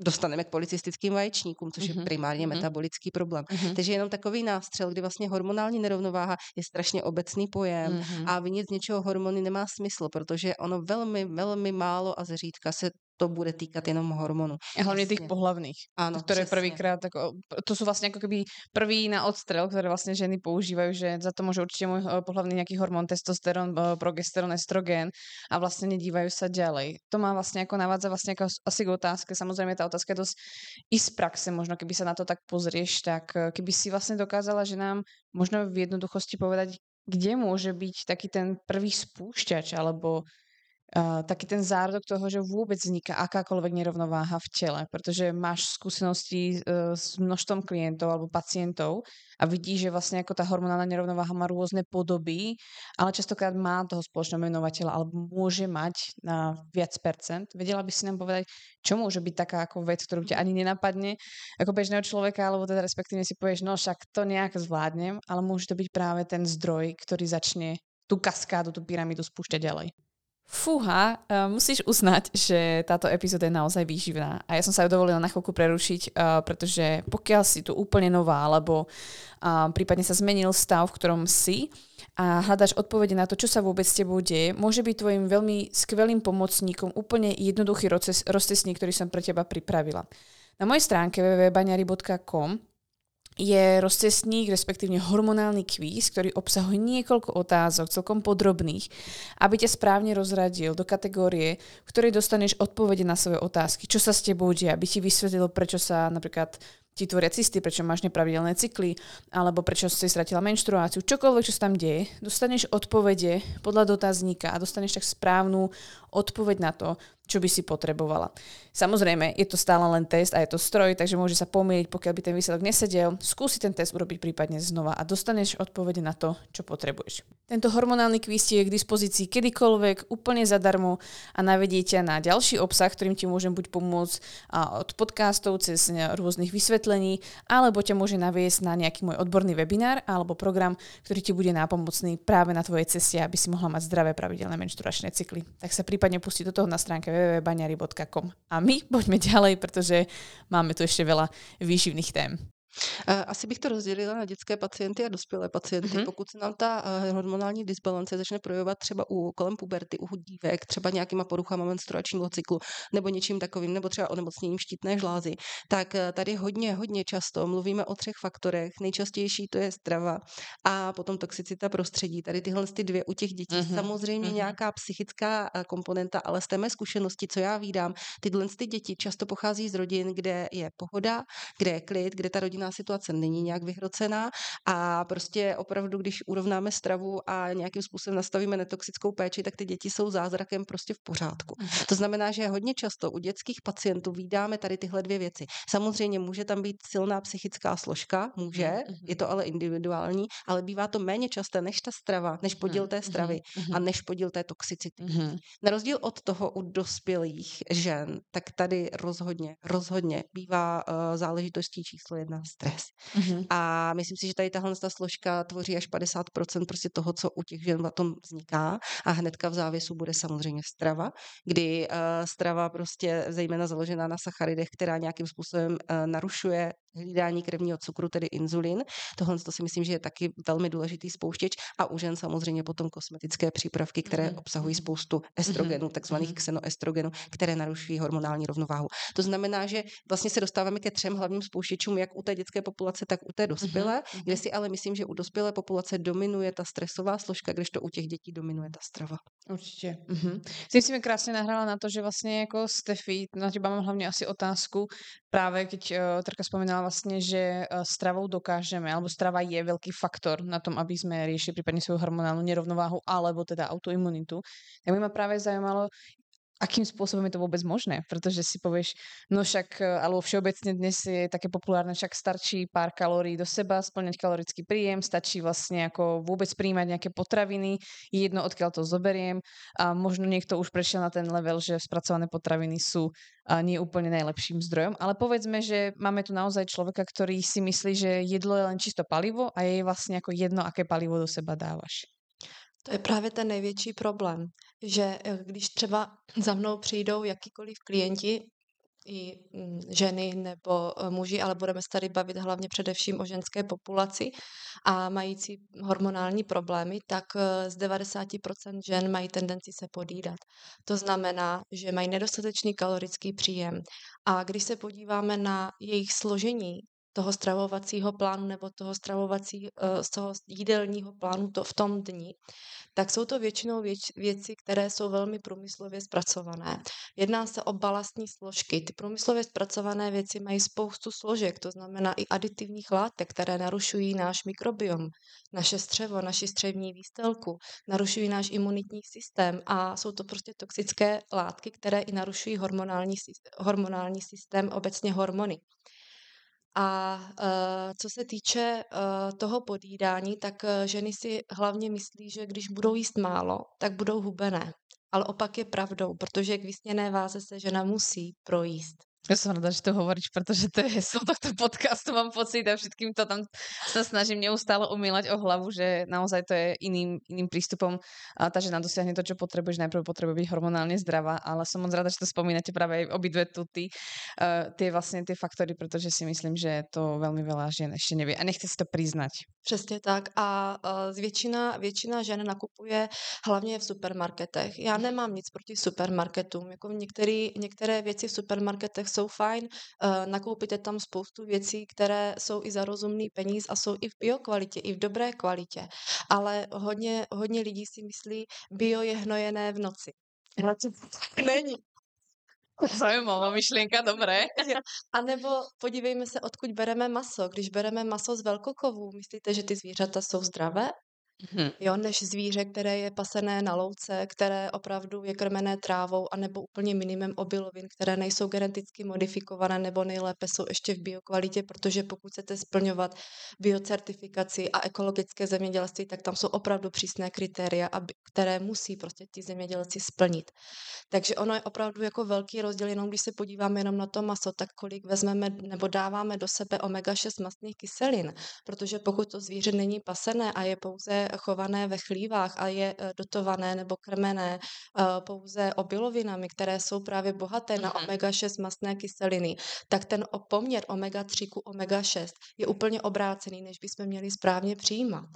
dostaneme k policistickým vaječníkům, což je mhm, primárně mm-hmm. metabolický problém. Mm-hmm. Takže jenom takový nástřel, kdy vlastně hormonální nerovnováha je strašně obecný pojem mm-hmm. a vinit z něčeho hormony nemá smysl, protože ono velmi, velmi málo a zřídka se to bude týkat jenom hormonu. A hlavně těch pohlavných, ano, které prvýkrát, to jsou vlastně jako keby prvý na odstrel, které vlastně ženy používají, že za to může určitě můj eh, pohlavný nějaký hormon, testosteron, eh, progesteron, estrogen a vlastně nedívají se ďalej. To má vlastně jako navádza vlastně jako asi k otázke, samozřejmě ta otázka je dost i z praxe, možno keby se na to tak pozrieš, tak eh, keby si vlastně dokázala, že nám možno v jednoduchosti povedať, kde může být taky ten prvý spúšťač, alebo Taký ten zárodok toho, že vôbec vzniká akákoľvek nerovnováha v tele, pretože máš skúsenosti uh, s množstvom klientov alebo pacientov a vidíš, že vlastne ako tá hormonálna nerovnováha má rôzne podoby, ale častokrát má toho spoločného menovateľa alebo môže mať na viac percent. Vedela by si nám povedať, čo môže byť taká ako vec, ktorú ťa ani nenapadne ako bežného človeka, alebo teda respektívne si povieš, no však to nejak zvládnem, ale môže to byť práve ten zdroj, ktorý začne tú kaskádu, tú pyramídu spúšťať ďalej. Fúha, uh, musíš uznať, že táto epizóda je naozaj výživná. A ja som sa ju dovolila na chvíľku prerušiť, uh, pretože pokiaľ si tu úplne nová, alebo uh, prípadne sa zmenil stav, v ktorom si a hľadaš odpovede na to, čo sa vôbec s tebou deje, môže byť tvojim veľmi skvelým pomocníkom úplne jednoduchý rozcesník, ktorý som pre teba pripravila. Na mojej stránke www.baňari.com je rozcestník, respektívne hormonálny kvíz, ktorý obsahuje niekoľko otázok, celkom podrobných, aby ťa správne rozradil do kategórie, v ktorej dostaneš odpovede na svoje otázky. Čo sa s tebou deje, aby ti vysvetlil, prečo sa napríklad ti tvoria cysty, prečo máš nepravidelné cykly, alebo prečo si stratila menštruáciu, čokoľvek, čo sa tam deje, dostaneš odpovede podľa dotazníka a dostaneš tak správnu odpoveď na to, čo by si potrebovala. Samozrejme, je to stále len test a je to stroj, takže môže sa pomýliť, pokiaľ by ten výsledok nesedel. Skúsi ten test urobiť prípadne znova a dostaneš odpovede na to, čo potrebuješ. Tento hormonálny kvíz je k dispozícii kedykoľvek, úplne zadarmo a navedie ťa na ďalší obsah, ktorým ti môžem buď pomôcť od podcastov cez rôznych vysvetlení, alebo ťa môže naviesť na nejaký môj odborný webinár alebo program, ktorý ti bude nápomocný práve na tvojej ceste, aby si mohla mať zdravé pravidelné menšturačné cykly. Tak sa prípadne pustiť do toho na stránke www.baňari.com. A my poďme ďalej, pretože máme tu ešte veľa výživných tém. Eh, asi bych to rozdělila na dětské pacienty a dospělé pacienty. Mm-hmm. Pokud se nám ta eh, hormonální disbalance začne projevovat třeba u kolem puberty, u dívek, třeba nějakýma poruchama menstruačního cyklu nebo něčím takovým, nebo třeba onemocněním štítné žlázy, tak eh, tady hodně, hodně často mluvíme o třech faktorech. Nejčastější to je strava a potom toxicita prostředí. Tady tyhle ty dvě u těch dětí. Mm-hmm. Samozřejmě mm-hmm. nějaká psychická komponenta, ale z té mé zkušenosti, co já vídám, tyhle ty děti často pochází z rodin, kde je pohoda, kde je klid, kde ta rodina rodinná situace není nějak vyhrocená a prostě opravdu, když urovnáme stravu a nějakým způsobem nastavíme netoxickou péči, tak ty děti jsou zázrakem prostě v pořádku. Mhm. To znamená, že hodně často u dětských pacientů vydáme tady tyhle dvě věci. Samozřejmě může tam být silná psychická složka, může, mhm, mhm. je to ale individuální, ale bývá to méně časté než ta strava, než podíl té stravy a než podíl té toxicity. Na rozdíl od toho u dospělých žen, tak tady rozhodně, rozhodně bývá uh, záležitostí číslo jedna stres. Mm-hmm. A myslím si, že tady tahle ta složka tvoří až 50% prostě toho, co u těch žen na tom vzniká. A hnedka v závěsu bude samozřejmě strava, kdy uh, strava prostě zejména založená na sacharidech, která nějakým způsobem uh, narušuje hlídání krevního cukru, tedy inzulin. Tohle to si myslím, že je taky velmi důležitý spouštěč a u žen samozřejmě potom kosmetické přípravky, které mm-hmm. obsahují spoustu estrogenů, mm-hmm. takzvaných mm-hmm. xenoestrogenů, které narušují hormonální rovnováhu. To znamená, že vlastně se dostáváme ke třem hlavním spouštěčům, jak u té dětské populace, tak u té dospělé, mm-hmm. kde si ale myslím, že u dospělé populace dominuje ta stresová složka, kdežto u těch dětí dominuje ta strava. Určitě. Mm-hmm. Ty mi krásně nahrála na to, že vlastně jako Stefy, na těba mám hlavně asi otázku, právě keď uh, Trka vzpomínala vlastně, že uh, stravou dokážeme, alebo strava je velký faktor na tom, aby jsme riešili případně svou hormonálnu nerovnováhu alebo teda autoimunitu. Tak by ma právě zajímalo, akým spôsobom je to vôbec možné, pretože si povieš, no však, e, alebo všeobecne dnes je také populárne, však starčí pár kalórií do seba, splňať kalorický príjem, stačí vlastne ako vôbec príjmať nejaké potraviny, jedno odkiaľ to zoberiem a možno niekto už prešiel na ten level, že spracované potraviny sú nie úplne najlepším zdrojom, ale povedzme, že máme tu naozaj človeka, ktorý si myslí, že jedlo je len čisto palivo a je vlastne ako jedno, aké palivo do seba dávaš. To je právě ten největší problém, že eh, když třeba za mnou přijdou jakýkoliv klienti, i mm, ženy nebo eh, muži, ale budeme se tady bavit hlavně především o ženské populaci a mající hormonální problémy, tak eh, z 90% žen mají tendenci se podídat. To znamená, že mají nedostatečný kalorický příjem. A když se podíváme na jejich složení toho stravovacího plánu nebo toho stravovací, eh, z toho jídelního plánu to v tom dni, tak jsou to většinou věc, věci, které jsou velmi průmyslově zpracované. Jedná se o balastní složky. Ty průmyslově zpracované věci mají spoustu složek, to znamená i aditivních látek, které narušují náš mikrobiom, naše střevo, naši střevní výstelku, narušují náš imunitní systém a jsou to prostě toxické látky, které i narušují hormonální, hormonální systém, obecně hormony. A uh, co se týče uh, toho podídání, tak uh, ženy si hlavně myslí, že když budou jíst málo, tak budou hubené. Ale opak je pravdou, protože k vysněné váze se žena musí projíst. Ja som rada, že to hovoríš, pretože to je som tohto podcastu, mám pocit a všetkým to tam sa snažím neustále umýlať o hlavu, že naozaj to je iným, iným prístupom. A tá žena dosiahne to, čo potrebuješ. Najprv potrebuje byť hormonálne zdravá, ale som moc rada, že to spomínate práve aj obidve tu ty, uh, tie vlastne tie faktory, pretože si myslím, že to veľmi veľa žien ešte nevie a nechce si to priznať. Přesně tak a uh, většina, většina žen nakupuje hlavně v supermarketech. Já nemám nic proti supermarketům, jako některý, některé věci v supermarketech jsou fajn, uh, nakoupíte tam spoustu věcí, které jsou i za rozumný peníz a jsou i v bio kvalitě, i v dobré kvalitě. Ale hodně, hodně lidí si myslí, bio je hnojené v noci. Není. Zajímavá myšlenka, dobré. A nebo podívejme se, odkud bereme maso. Když bereme maso z velkokovů, myslíte, že ty zvířata jsou zdravé? Hmm. Jo, než zvíře, které je pasené na louce, které opravdu je krmené trávou, anebo úplně minimum obilovin, které nejsou geneticky modifikované, nebo nejlépe jsou ještě v biokvalitě, protože pokud chcete splňovat biocertifikaci a ekologické zemědělství, tak tam jsou opravdu přísné kritéria, které musí prostě ti zemědělci splnit. Takže ono je opravdu jako velký rozdíl, jenom když se podíváme jenom na to maso, tak kolik vezmeme nebo dáváme do sebe omega-6 mastných kyselin, protože pokud to zvíře není pasené a je pouze chované ve chlívách a je eh, dotované nebo krmené eh, pouze obilovinami, které jsou právě bohaté na mhm. omega-6 mastné kyseliny, tak ten poměr omega-3 ku omega-6 je úplně obrácený, než bychom měli správně přijímat.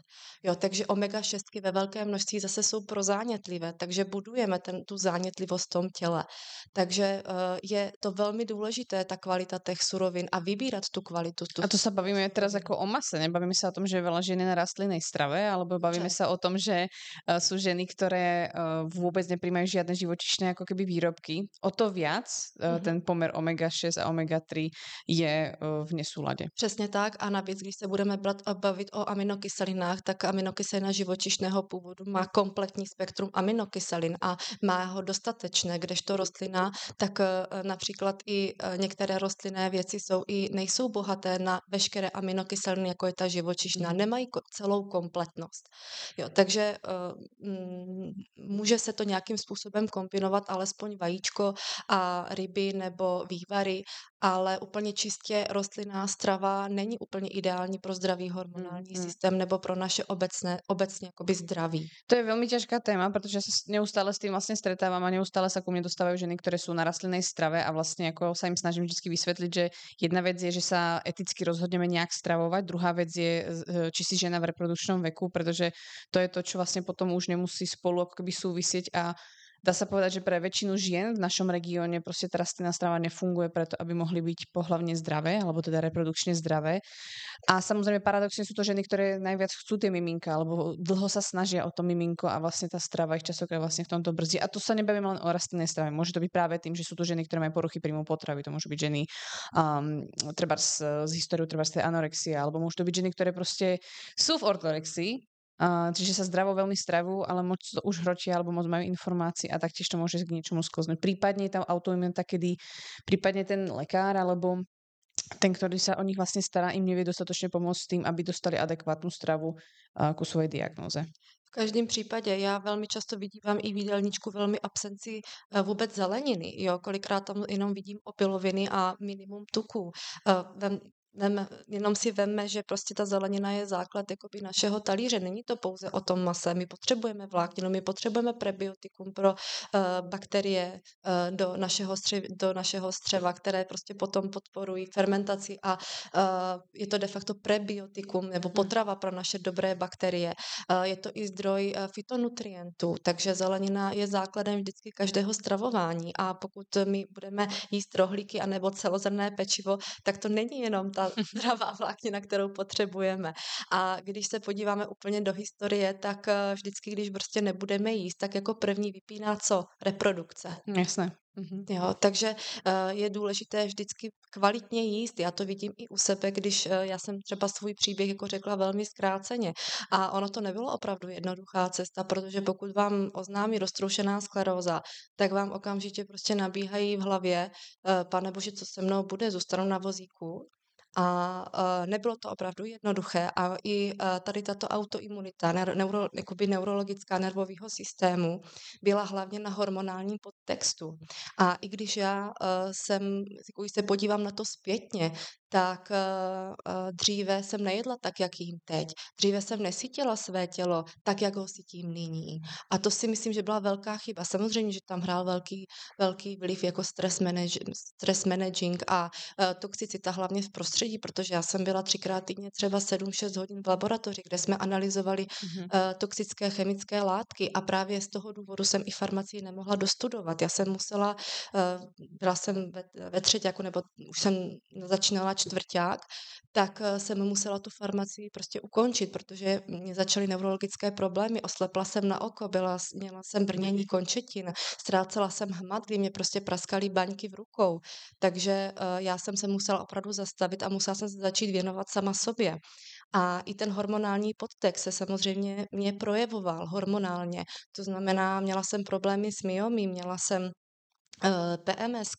Jo, takže omega-6 ve velké množství zase jsou prozánětlivé, takže budujeme ten, tu zánětlivost v tom těle. Takže eh, je to velmi důležité, ta kvalita těch surovin a vybírat tu kvalitu. Tu a to se bavíme teraz jako o mase, nebavíme se o tom, že je veľa ženy na rastlinnej strave, alebo bavíme sa o tom, že uh, sú ženy, ktoré uh, vôbec nepríjmajú žiadne živočišné ako keby výrobky. O to viac uh, mm-hmm. ten pomer omega-6 a omega-3 je uh, v nesúlade. Přesně tak a navíc, když se budeme bavit o aminokyselinách, tak aminokyselina živočišného původu má kompletní spektrum aminokyselin a má ho dostatečné, kdežto rostlina, tak například i některé rostlinné věci jsou i nejsou bohaté na veškeré aminokyseliny, jako je ta živočišná, mhm. nemají celou kompletnost. Jo, takže uh, může se to nějakým způsobem kombinovat, alespoň vajíčko a ryby nebo vývary, ale úplně čistě rostlinná strava není úplně ideální pro zdravý hormonální mm, systém nebo pro naše obecné, obecně jakoby zdraví. To je velmi těžká téma, protože se neustále s tím vlastně stretávám a neustále se ku mně dostávají ženy, které jsou na rastlinnej strave a vlastně jako se jim snažím vždycky vysvětlit, že jedna věc je, že se eticky rozhodneme nějak stravovat, druhá věc je, či si žena v reprodukčnom veku, protože to je to, čo vlastne potom už nemusí spolu ako keby súvisieť a dá sa povedať, že pre väčšinu žien v našom regióne tá rastlinná strava nefunguje preto, aby mohli byť pohlavne zdravé, alebo teda reprodukčne zdravé. A samozrejme paradoxne sú to ženy, ktoré najviac chcú tie miminka, alebo dlho sa snažia o to miminko a vlastne tá strava ich častokrát vlastne v tomto brzdí. A tu sa nebavím len o rastlinnej strave. Môže to byť práve tým, že sú to ženy, ktoré majú poruchy príjmu potravy. To môžu byť ženy um, treba z, z históriu, treba z tej anorexie, alebo môžu to byť ženy, ktoré proste sú v ortorexii, Čiže sa zdravo veľmi stravujú, ale moc to už hročia alebo moc majú informácií a taktiež to môže k niečomu sklznúť. Prípadne tam autoimunita, kedy prípadne ten lekár alebo ten, ktorý sa o nich vlastne stará, im nevie dostatočne pomôcť s tým, aby dostali adekvátnu stravu ku svojej diagnoze. V každém případě já velmi často vidívám i v velmi absenci uh, vůbec zeleniny. Jo, kolikrát tam jenom vidím opiloviny a minimum tuků. Vem, jenom si veme, že prostě ta zelenina je základ jakoby našeho talíře. Není to pouze o tom mase. My potřebujeme vlákninu, my potřebujeme prebiotikum pro uh, bakterie uh, do, našeho stři, do našeho střeva, které prostě potom podporují fermentaci a uh, je to de facto prebiotikum nebo hmm. potrava pro naše dobré bakterie. Uh, je to i zdroj uh, fitonutrientů, takže zelenina je základem vždycky každého stravování a pokud my budeme jíst rohlíky anebo celozrné pečivo, tak to není jenom ta zdravá vláknina, kterou potřebujeme. A když se podíváme úplně do historie, tak eh, vždycky, když prostě nebudeme jíst, tak jako první vypíná co? Reprodukce. Jasné. Mhm. Jo, takže uh, je důležité vždycky kvalitně jíst. Já to vidím i u sebe, když uh, já jsem třeba svůj příběh jako řekla velmi zkráceně. A ono to nebylo opravdu jednoduchá cesta, protože pokud vám oznámí roztroušená skleróza, tak vám okamžitě prostě nabíhají v hlavě, pane bože, co se mnou bude, zůstanu na vozíku A uh, nebylo to opravdu jednoduché a i uh, tady tato autoimunita, neuro, jakoby neurologická nervového systému byla hlavně na hormonálním podtextu. A i když já uh, jsem, když se podívám na to zpětně, tak uh, dříve jsem nejedla tak, jak jím teď. Dříve jsem nesytila své tělo tak, jak ho sytím nyní. A to si myslím, že byla velká chyba. Samozřejmě, že tam hrál velký, velký vliv jako stress, manage, stress managing a uh, toxicita hlavně v prostředí, protože já jsem byla třikrát týdně třeba 7-6 hodin v laboratoři, kde jsme analyzovali mm-hmm. uh, toxické chemické látky a právě z toho důvodu jsem i farmacii nemohla dostudovat. Já jsem musela, uh, byla jsem ve, ve třetíku, nebo už jsem začínala čtvrták, tak eh, jsem musela tu farmacii prostě ukončit, protože mě začaly neurologické problémy, oslepla jsem na oko, byla, měla jsem brnění končetin, ztrácela jsem hmat, kdy mě prostě praskaly baňky v rukou, takže já jsem se musela opravdu zastavit a musela jsem se začít věnovat sama sobě. A i ten hormonální podtext se samozřejmě mě projevoval hormonálně. To znamená, měla jsem problémy s myomí, měla jsem PMS,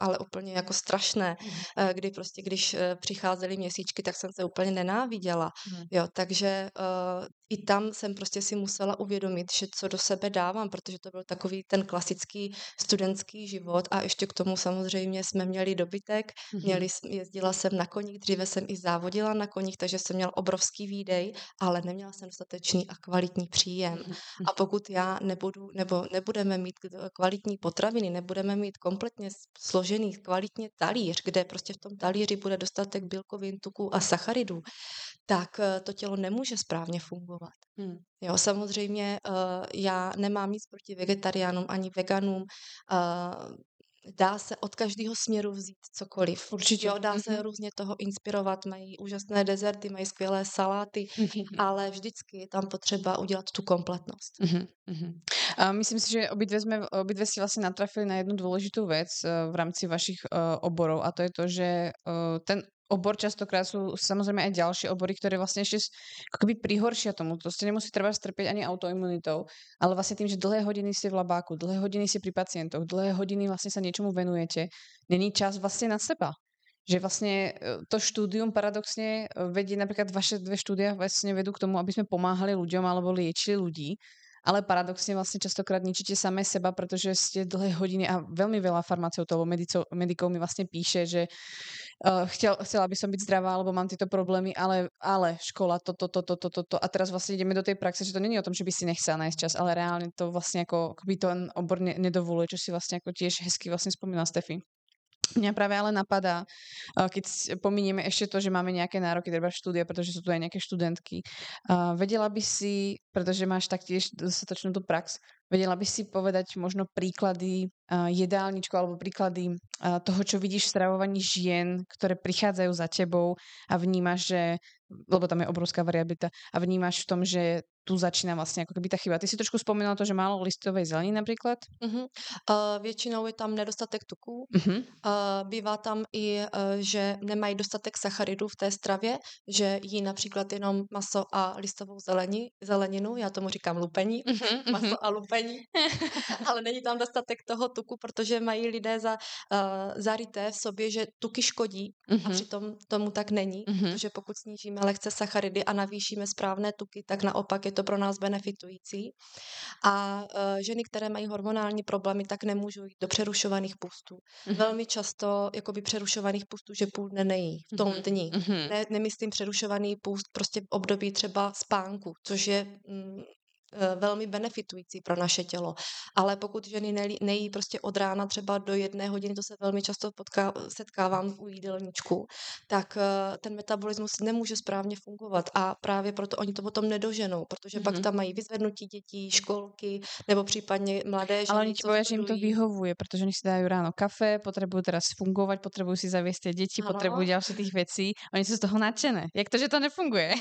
ale úplně jako strašné, mm. kdy prostě, když eh, přicházely měsíčky, tak jsem se úplně nenáviděla. Mm. Jo, takže uh, i tam jsem prostě si musela uvědomit, že co do sebe dávám, protože to byl takový ten klasický studentský život a ještě k tomu samozřejmě jsme měli dobytek, mm. měli, jezdila jsem na koních, dříve jsem i závodila na koních, takže jsem měla obrovský výdej, ale neměla jsem dostatečný a kvalitní příjem. A pokud já nebudu, nebo nebudeme mít kvalitní potraviny, nebudeme budeme mít kompletně složený kvalitně talíř, kde prostě v tom talíři bude dostatek bílkovin, tuků a sacharidů, tak eh, to tělo nemůže správně fungovat. Hmm. Jo, samozřejmě uh, já nemám nic proti vegetariánům ani veganům. Dá se od každého směru vzít cokoliv. Určitě. Jo, dá se mm-hmm. různě toho inspirovat, mají úžasné dezerty, mají skvělé saláty, mm-hmm. ale vždycky je tam potřeba udělat tu kompletnost. Mm-hmm. A myslím si, že obidve, sme, obidve ste vlastne natrafili na jednu dôležitú vec uh, v rámci vašich uh, oborov a to je to, že uh, ten obor častokrát sú samozrejme aj ďalšie obory, ktoré vlastne ešte akoby prihoršia tomu. To ste nemusí treba strpieť ani autoimunitou, ale vlastne tým, že dlhé hodiny ste v labáku, dlhé hodiny ste pri pacientoch, dlhé hodiny vlastne sa niečomu venujete, není čas vlastne na seba. Že vlastne e, to štúdium paradoxne e, vedie, napríklad vaše dve štúdia vlastne vedú k tomu, aby sme pomáhali ľuďom alebo liečili ľudí, ale paradoxne vlastne častokrát ničíte samé seba, pretože ste dlhé hodiny a veľmi veľa farmaceutov alebo medikov mi vlastne píše, že uh, chtěl, chcela by som zdravá, alebo mám tyto problémy, ale, ale škola, toto, toto, toto, toto. A teraz vlastne ideme do tej praxe, že to není o tom, že by si nechcela nájsť čas, ale reálne to vlastne ako, by to obor ne, nedovoluje, čo si vlastne ako tiež hezky vlastne spomínala Stefy. Mňa práve ale napadá, keď pominieme ešte to, že máme nejaké nároky, treba štúdia, pretože sú tu aj nejaké študentky. Vedela by si, pretože máš taktiež dostatočnú tú prax, vedela by si povedať možno príklady jedálničku alebo príklady toho, čo vidíš v stravovaní žien, ktoré prichádzajú za tebou a vnímaš, že lebo tam je obrovská variabilita a vnímáš v tom, že tu začíná vlastně jako keby ta chyba. Ty si trošku vzpomínala to, že málo listové zelení například? Uh-huh. Uh, většinou je tam nedostatek tuků. Uh-huh. Uh, bývá tam i, uh, že nemají dostatek sacharidů v té stravě, že jí například jenom maso a listovou zelení, zeleninu, já tomu říkám lupení, uh-huh. maso a lupení, ale není tam dostatek toho tuku, protože mají lidé za, uh, zaryté v sobě, že tuky škodí uh-huh. a přitom tomu tak není, uh-huh. protože pokud snížíme lehce sacharidy a navýšíme správné tuky, tak naopak je to pro nás benefitující. A uh, ženy, které mají hormonální problémy, tak nemůžou jít do přerušovaných pustů. Mm-hmm. Velmi často jakoby přerušovaných pustů, že půl dne nejí v tom mm-hmm. dni. Mm-hmm. Ne, nemyslím přerušovaný půst prostě v období třeba spánku, což je mm, Eh, velmi benefitující pro naše tělo. Ale pokud ženy nejí prostě od rána třeba do jedné hodiny, to se velmi často potká, setkávám u jídelníčku, tak eh, ten metabolismus nemůže správně fungovat a právě proto oni to potom nedoženou, protože mm-hmm. pak mhm. tam mají vyzvednutí dětí, školky nebo případně mladé ženy. Ale oni ti že jim to vyhovuje, protože oni si dají ráno kafe, potřebují teraz fungovat, potřebují si zavěst děti, potřebují další těch věcí. Oni jsou z toho nadšené. Jak to, že to nefunguje?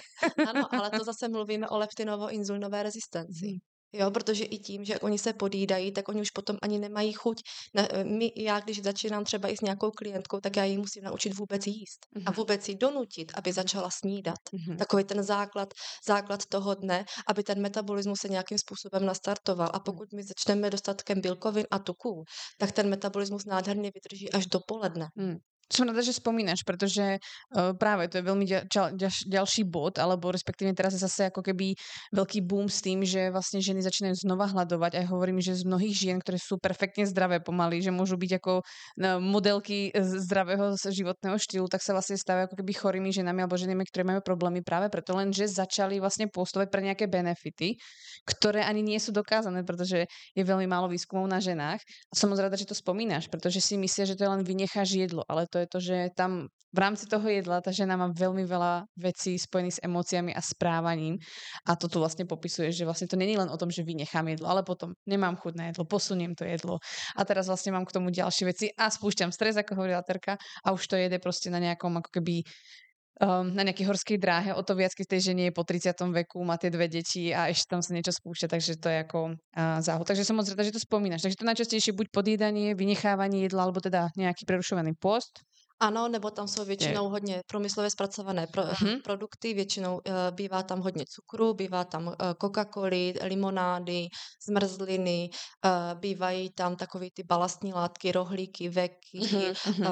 ano, ale to zase mluvíme o leptinovo-inzulinové rezistenci rezistenci. Jo, protože i tím, že oni se podídají, tak oni už potom ani nemají chuť. Na, eh, my, já, když začínám třeba i s nějakou klientkou, tak já ji musím naučit vůbec jíst mm-hmm. a mhm. vůbec ji donutit, aby začala snídat. Mm-hmm. Takový ten základ, základ toho dne, aby ten metabolismus se nějakým způsobem nastartoval. A pokud my začneme dostatkem bílkovin a tuků, tak ten metabolismus nádherně vydrží až do poledne. Mm. Som rada, že spomínaš, pretože uh, práve to je veľmi ďal, ďal, ďalší bod, alebo respektíve teraz je zase ako keby veľký boom s tým, že vlastne ženy začínajú znova hľadovať. Aj hovorím, že z mnohých žien, ktoré sú perfektne zdravé pomaly, že môžu byť ako no, modelky zdravého životného štýlu, tak sa vlastne stávajú ako keby chorými ženami alebo ženami, ktoré majú problémy práve preto len, že začali vlastne pôsobať pre nejaké benefity, ktoré ani nie sú dokázané, pretože je veľmi málo výskumov na ženách. A som rada, že to spomínaš, pretože si myslia, že to je len vynecháš jedlo, ale to je to, že tam v rámci toho jedla ta žena má veľmi veľa vecí spojených s emóciami a správaním. A to tu vlastne popisuje, že vlastne to není len o tom, že vynechám jedlo, ale potom nemám chuť na jedlo, posuniem to jedlo. A teraz vlastne mám k tomu ďalšie veci a spúšťam stres, ako hovorila Terka a už to jede prostě na nejakom ako keby um, na nejakej horskej dráhe, o to viac, keď tej žene je po 30. veku, má tie dve deti a ešte tam sa niečo spúšťa, takže to je ako uh, záhod. Takže som moc rada, že to spomínaš. Takže to najčastejšie buď podjídanie, vynechávanie jedla, alebo teda nejaký prerušovaný post. Ano, nebo tam jsou většinou hodně průmyslově zpracované pro, uh-huh. produkty, většinou uh, bývá tam hodně cukru, bývá tam uh, Coca-Coly, limonády, zmrzliny, uh, bývají tam takové ty balastní látky, rohlíky, veky, uh-huh. uh,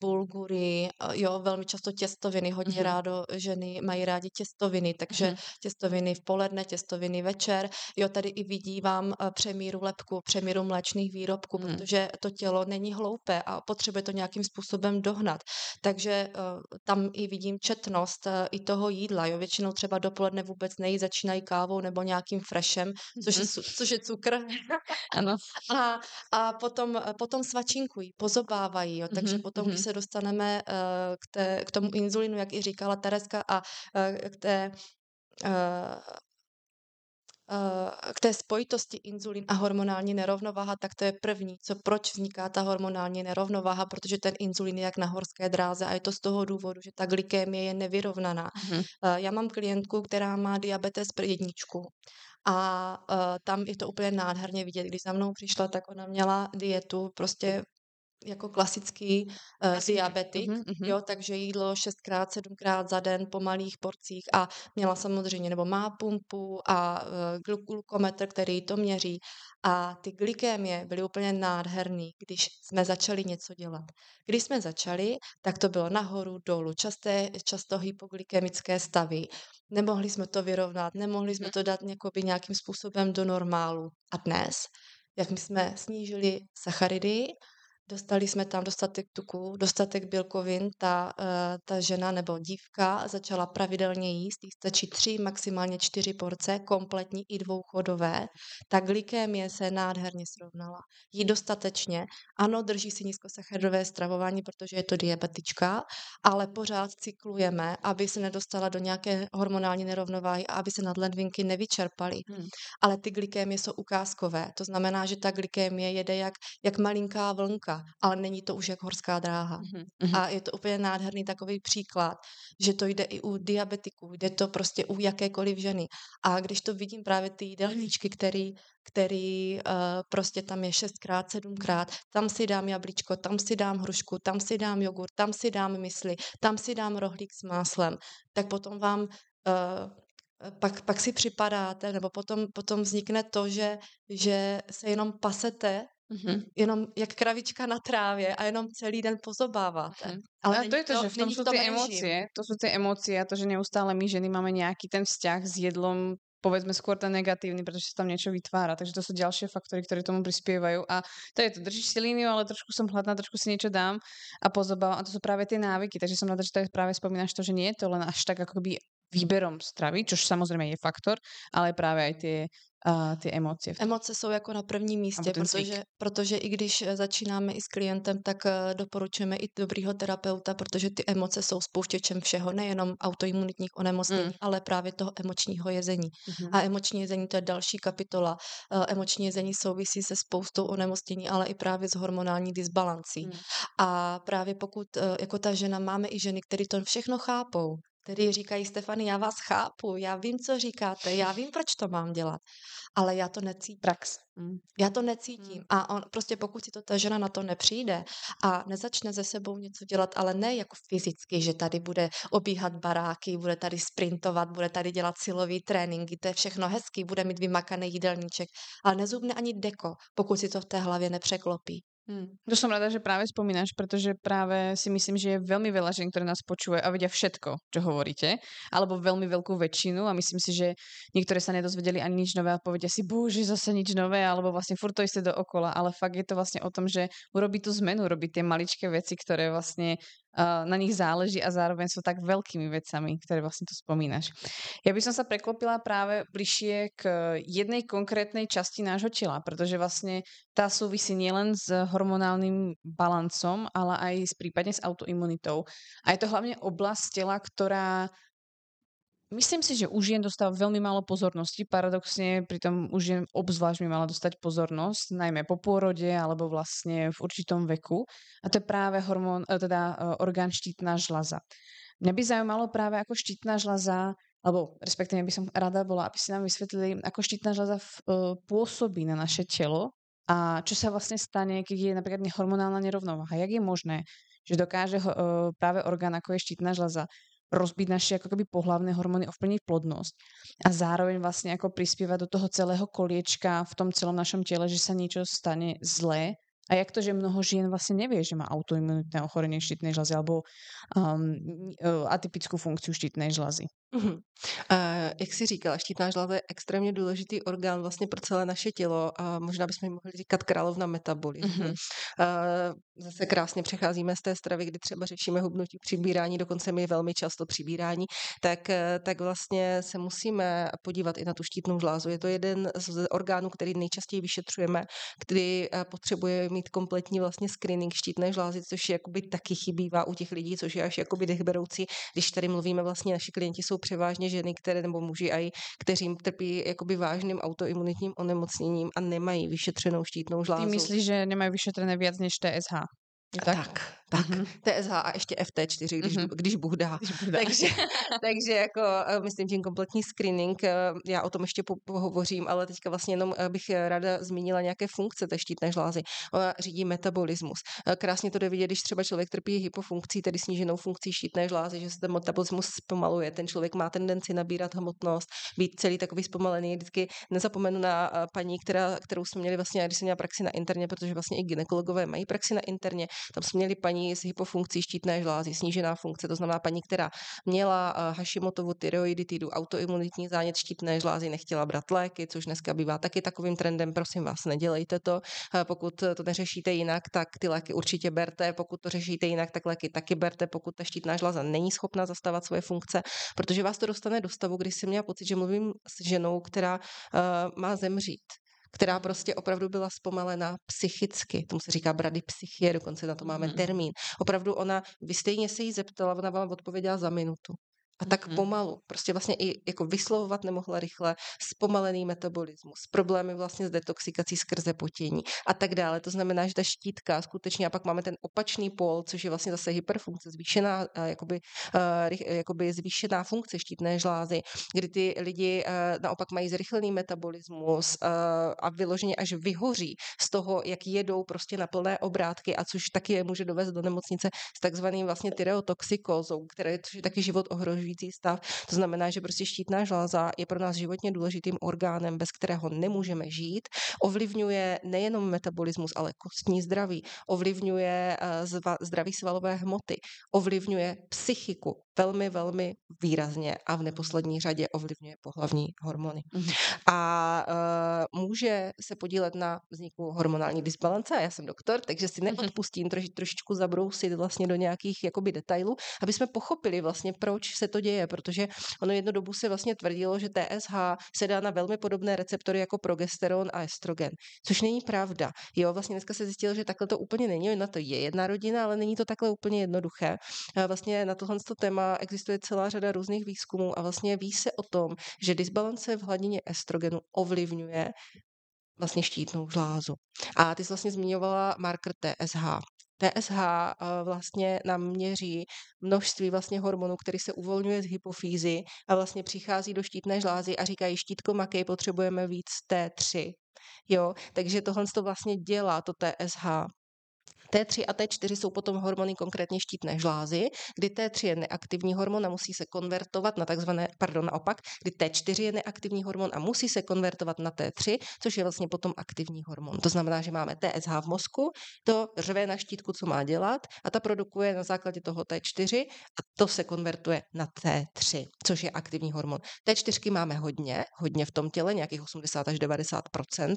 bulgury, uh, jo, velmi často těstoviny, hodně uh-huh. rádo ženy mají rádi těstoviny, takže uh-huh. těstoviny v poledne, těstoviny večer, jo, tady i vidívám uh, přemíru lepku, přemíru mléčných výrobků, uh-huh. protože to tělo není hloupé a potřebuje to nějakým způsobem dohnat dohnat. Takže uh, tam i vidím četnost uh, i toho jídla. Jo? Většinou třeba dopoledne vůbec nejí, začínají kávou nebo nějakým freshem, což, je, mhm. což je cukr. ano. A, a potom, eh, potom svačinkují, pozobávají. Jo? Takže mm-hmm. potom, když mhm. se dostaneme k, té, k tomu inzulinu, jak i říkala Tereska, a k té Eh, k té spojitosti inzulín a hormonální nerovnováha, tak to je první, co proč vzniká ta hormonální nerovnováha, protože ten inzulín je jak na horské dráze a je to z toho důvodu, že ta glykémie je nevyrovnaná. Mm-hmm. Já mám klientku, která má diabetes jedničku a uh, tam je to úplně nádherně vidět. Když za mnou přišla, tak ona měla dietu prostě jako klasický uh, diabetik, mm-hmm. jo, takže jídlo šestkrát, sedmkrát za den po malých porcích a měla samozřejmě, nebo má pumpu a uh, glukometr, který to měří a ty glykémie byly úplně nádherný, když jsme začali něco dělat. Když jsme začali, tak to bylo nahoru, dolů, časté, často hypoglykemické stavy. Nemohli jsme to vyrovnat, nemohli jsme to dát někoby nějakým způsobem do normálu. A dnes, jak my jsme snížili sacharidy, Dostali jsme tam dostatek tuku, dostatek bílkovin, ta, uh, ta žena nebo dívka začala pravidelně jíst, jí stačí tři, maximálně čtyři porce, kompletní i dvouchodové. Ta glykémie se nádherně srovnala. Jí dostatečně, ano, drží si nízkosacharidové stravování, protože je to diabetička, ale pořád cyklujeme, aby se nedostala do nějaké hormonální nerovnováhy a aby se nadledvinky nevyčerpaly. Hmm. Ale ty glykémie jsou ukázkové, to znamená, že ta glykémie jede jak, jak malinká vlnka, ale není to už jak horská dráha. Mm-hmm. A je to úplně nádherný takový příklad, že to jde i u diabetiků, jde to prostě u jakékoliv ženy. A když to vidím právě ty jídelníčky, který, který uh, prostě tam je šestkrát, sedmkrát, tam si dám jablíčko, tam si dám hrušku, tam si dám jogurt, tam si dám mysli, tam si dám rohlík s máslem, tak potom vám uh, pak, pak si připadáte, nebo potom, potom vznikne to, že, že se jenom pasete Mm-hmm. Jenom jak kravička na trávě a jenom celý den pozobáváte. Mm-hmm. Ale a to je to, to, že v tom sú tie emócie, to sú tie emócie a to, že neustále my ženy máme nejaký ten vzťah s jedlom, povedzme skôr ten negatívny, pretože sa tam niečo vytvára. Takže to sú ďalšie faktory, ktoré tomu prispievajú. A to je to, držíš si líniu, ale trošku som hladná, trošku si niečo dám a pozobávam. A to sú práve tie návyky. Takže som rada, že to je práve spomínaš to, že nie je to len až tak akoby výberom stravy, což samozřejmě je faktor, ale právě aj tie uh, ty emoce. Emoce jsou jako na prvním místě, protože, protože i když eh, začínáme i s klientem, tak uh, doporučujeme i dobrýho terapeuta, protože ty emoce jsou spouštěčem všeho, nejenom autoimunitních onemocnění, mm. ale právě toho emočního jezení. Mm-hmm. A emoční jezení to je další kapitola. Uh, emoční jezení souvisí se spoustou onemocnění, ale i právě s hormonální disbalancí. Mm. A právě pokud uh, jako ta žena, máme i ženy, které to všechno chápou, který říkají, Stefany, já vás chápu, já vím, co říkáte, já vím, proč to mám dělat, ale já to necítím. Prax. Mm. Já to necítím. Mm. A on, prostě pokud si to ta žena na to nepřijde a nezačne ze sebou něco dělat, ale ne jako fyzicky, že tady bude obíhat baráky, bude tady sprintovat, bude tady dělat silový tréninky, to je všechno hezký, bude mít vymakaný jídelníček, ale nezubne ani deko, pokud si to v té hlavě nepřeklopí. Hmm. To som rada, že práve spomínaš, pretože práve si myslím, že je veľmi veľa žen, ktoré nás počúvajú a vedia všetko, čo hovoríte, alebo veľmi veľkú väčšinu a myslím si, že niektoré sa nedozvedeli ani nič nové a povedia si, bože, zase nič nové, alebo vlastne furt to isté dookola, ale fakt je to vlastne o tom, že urobí tú zmenu, robí tie maličké veci, ktoré vlastne na nich záleží a zároveň sú tak veľkými vecami, ktoré vlastne tu spomínaš. Ja by som sa preklopila práve bližšie k jednej konkrétnej časti nášho tela, pretože vlastne tá súvisí nielen s hormonálnym balancom, ale aj s prípadne s autoimunitou. A je to hlavne oblasť tela, ktorá Myslím si, že u žien dostáva veľmi málo pozornosti. Paradoxne, pritom u žien obzvlášť by mala dostať pozornosť, najmä po pôrode alebo vlastne v určitom veku. A to je práve hormón, e, teda e, orgán štítna žlaza. Mňa by zaujímalo práve ako štítna žlaza, alebo respektíve by som rada bola, aby si nám vysvetlili, ako štítna žlaza v, uh, pôsobí na naše telo a čo sa vlastne stane, keď je napríklad hormonálna nerovnováha. Jak je možné, že dokáže práve orgán, ako je štítna žlaza, rozbiť naše ako keby pohlavné hormóny, ovplyvniť plodnosť a zároveň vlastne ako prispievať do toho celého koliečka v tom celom našom tele, že sa niečo stane zlé a jak to, že mnoho žien vlastne nevie, že má autoimunitné ochorenie štítnej žlazy alebo um, atypickú funkciu štítnej žlazy? Uh, jak jsi říkala, štítná žláza je extrémně důležitý orgán vlastně pro celé naše tělo a možná bychom mohli říkat královna metabolismu. Uh-huh. Uh, zase krásně přecházíme z té stravy, kdy třeba řešíme hubnutí, přibírání, dokonce my velmi často přibírání, tak, tak vlastně se musíme podívat i na tu štítnou žlázu. Je to jeden z orgánů, který nejčastěji vyšetřujeme, kdy potřebuje mít kompletní vlastně screening štítné žlázy, což jakoby taky chybívá u těch lidí, což je až jakoby dechberoucí, když tady mluvíme vlastně, naši klienti jsou převážně ženy, které nebo muži aj, kteří trpí jakoby vážným autoimunitním onemocněním a nemají vyšetřenou štítnou žlázu. Ty myslíš, že nemají vyšetřené víc než TSH? Tak, tak, tak. Mm-hmm. TSH a ještě FT4, když, mm-hmm. když Bůh dá. Když Bůh dá. takže, takže jako eh, myslím tím kompletní screening, eh, já o tom ještě pohovořím, ale teďka vlastně jenom eh, bych ráda zmínila nějaké funkce té štítné žlázy. Ona řídí metabolismus. Krásně to jde vidět, když třeba člověk trpí hypofunkcí, tedy sníženou funkcí štítné žlázy, že se ten metabolismus zpomaluje. Ten člověk má tendenci nabírat hmotnost, být celý takový zpomalený. Vždycky nezapomenu na paní, která, kterou jsme měli vlastně, když jsem měla praxi na interně, protože vlastně i ginekologové mají praxi na interně, tam jsme měli paní s hypofunkcí štítné žlázy, snížená funkce, to znamená paní, která měla eh, Hashimotovu tyroiditidu, autoimunitní zánět štítné žlázy, nechtěla brát léky, což dneska bývá taky takovým trendem. Prosím vás, nedělejte to. Eh, pokud to neřešíte jinak, tak ty léky určitě berte. Pokud to řešíte jinak, tak léky taky berte, pokud ta štítná žláza není schopná zastávat svoje funkce, protože vás to dostane do stavu, kdy jsem měla pocit, že mluvím s ženou, která uh, má zemřít která prostě opravdu byla zpomalená psychicky. Tomu se říká brady psychie, dokonce na to máme mm. termín. Opravdu ona, vy stejně se jí zeptala, ona vám odpověděla za minutu. A tak mm-hmm. pomalu, prostě vlastně i jako vyslovovat nemohla rychle, zpomalený metabolismus, problémy vlastně s detoxikací skrze potění a tak dále. To znamená, že ta štítka skutečně, a pak máme ten opačný pol, což je vlastně zase hyperfunkce, zvýšená, jakoby, jakoby zvýšená funkce štítné žlázy, kdy ty lidi naopak mají zrychlený metabolismus a vyloženě až vyhoří z toho, jak jedou prostě na plné obrátky a což taky je může dovést do nemocnice s takzvaným vlastně tyreotoxikózou, které což je taky život ohrožující ohrožující stav. To znamená, že prostě štítná žláza je pro nás životně důležitým orgánem, bez kterého nemůžeme žít. Ovlivňuje nejenom metabolismus, ale kostní zdraví, ovlivňuje eh, zdraví svalové hmoty, ovlivňuje psychiku velmi, velmi výrazně a v neposlední řadě ovlivňuje pohlavní hormony. Mm-hmm. A uh, může se podílet na vzniku hormonální disbalance. Já jsem doktor, takže si mhm. neodpustím troši, trošičku zabrousit vlastně do nějakých jakoby detailů, aby jsme pochopili vlastně, proč se to děje, protože ono jednu dobu se vlastně tvrdilo, že TSH se dá na velmi podobné receptory jako progesteron a estrogen, což není pravda. Jo, vlastně dneska se zjistilo, že takhle to úplně není, na to je jedna rodina, ale není to takhle úplně jednoduché. Vlastně na tohle téma existuje celá řada různých výzkumů a vlastně ví se o tom, že disbalance v hladině estrogenu ovlivňuje vlastně štítnou žlázu. A ty jsi vlastně zmiňovala marker TSH. TSH eh, vlastně nám měří množství vlastně hormonů, který se uvolňuje z hypofýzy a vlastně přichází do štítné žlázy a říkají štítko makej, potřebujeme víc T3. Jo, takže tohle to vlastně dělá to TSH. T3 a T4 jsou potom hormony konkrétně štítné žlázy, kdy T3 je neaktivní hormon a musí se konvertovat na takzvané, pardon, naopak, kdy T4 je neaktivní hormon a musí se konvertovat na T3, což je vlastně potom aktivní hormon. To znamená, že máme TSH v mozku, to řve na štítku, co má dělat a ta produkuje na základě toho T4 a to se konvertuje na T3, což je aktivní hormon. T4 máme hodně, hodně v tom těle, nějakých 80 až 90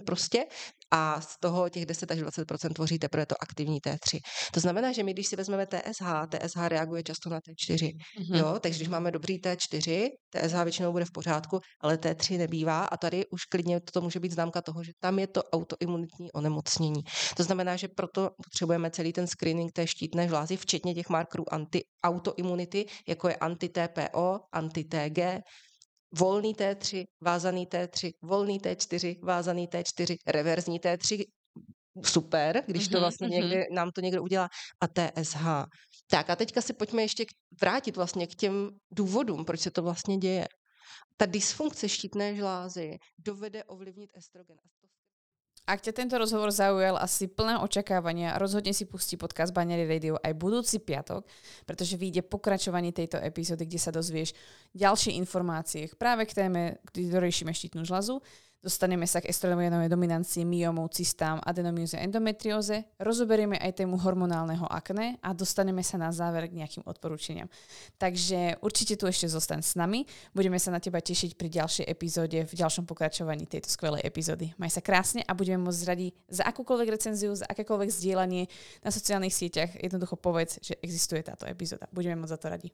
prostě a z toho těch 10 až 20% tvoří teprve to aktivní T3. To znamená, že my, když si vezmeme TSH, TSH reaguje často na T4. Mm-hmm. Jo, takže když máme dobrý T4, TSH většinou bude v pořádku, ale T3 nebývá a tady už klidně to může být známka toho, že tam je to autoimunitní onemocnění. To znamená, že proto potřebujeme celý ten screening té štítné žlázy, včetně těch markerů anti-autoimunity, jako je anti-TPO, anti-TG, volný T3, vázaný T3, volný T4, vázaný T4, reverzní T3, super, když to mhm, vlastně mm-hmm. někde, nám to někdo udělá, a TSH. Tak a teďka se pojďme ještě vrátit vlastně k těm důvodům, proč se to vlastně děje. Ta dysfunkce štítné žlázy dovede ovlivnit estrogen. Ak ťa tento rozhovor zaujal asi plné očakávania, rozhodne si pustí podcast Banery Radio aj budúci piatok, pretože vyjde pokračovanie tejto epizódy, kde sa dozvieš ďalšie informácie práve k téme, kde doriešime štítnu žlazu Dostaneme sa k estrogenovej dominancii, myomov, cystám, adenomíze, endometrióze, rozoberieme aj tému hormonálneho akné a dostaneme sa na záver k nejakým odporúčaniam. Takže určite tu ešte zostaň s nami, budeme sa na teba tešiť pri ďalšej epizóde, v ďalšom pokračovaní tejto skvelej epizódy. Maj sa krásne a budeme môcť zradiť za akúkoľvek recenziu, za akékoľvek zdieľanie na sociálnych sieťach. Jednoducho povedz, že existuje táto epizóda. Budeme moc za to radi.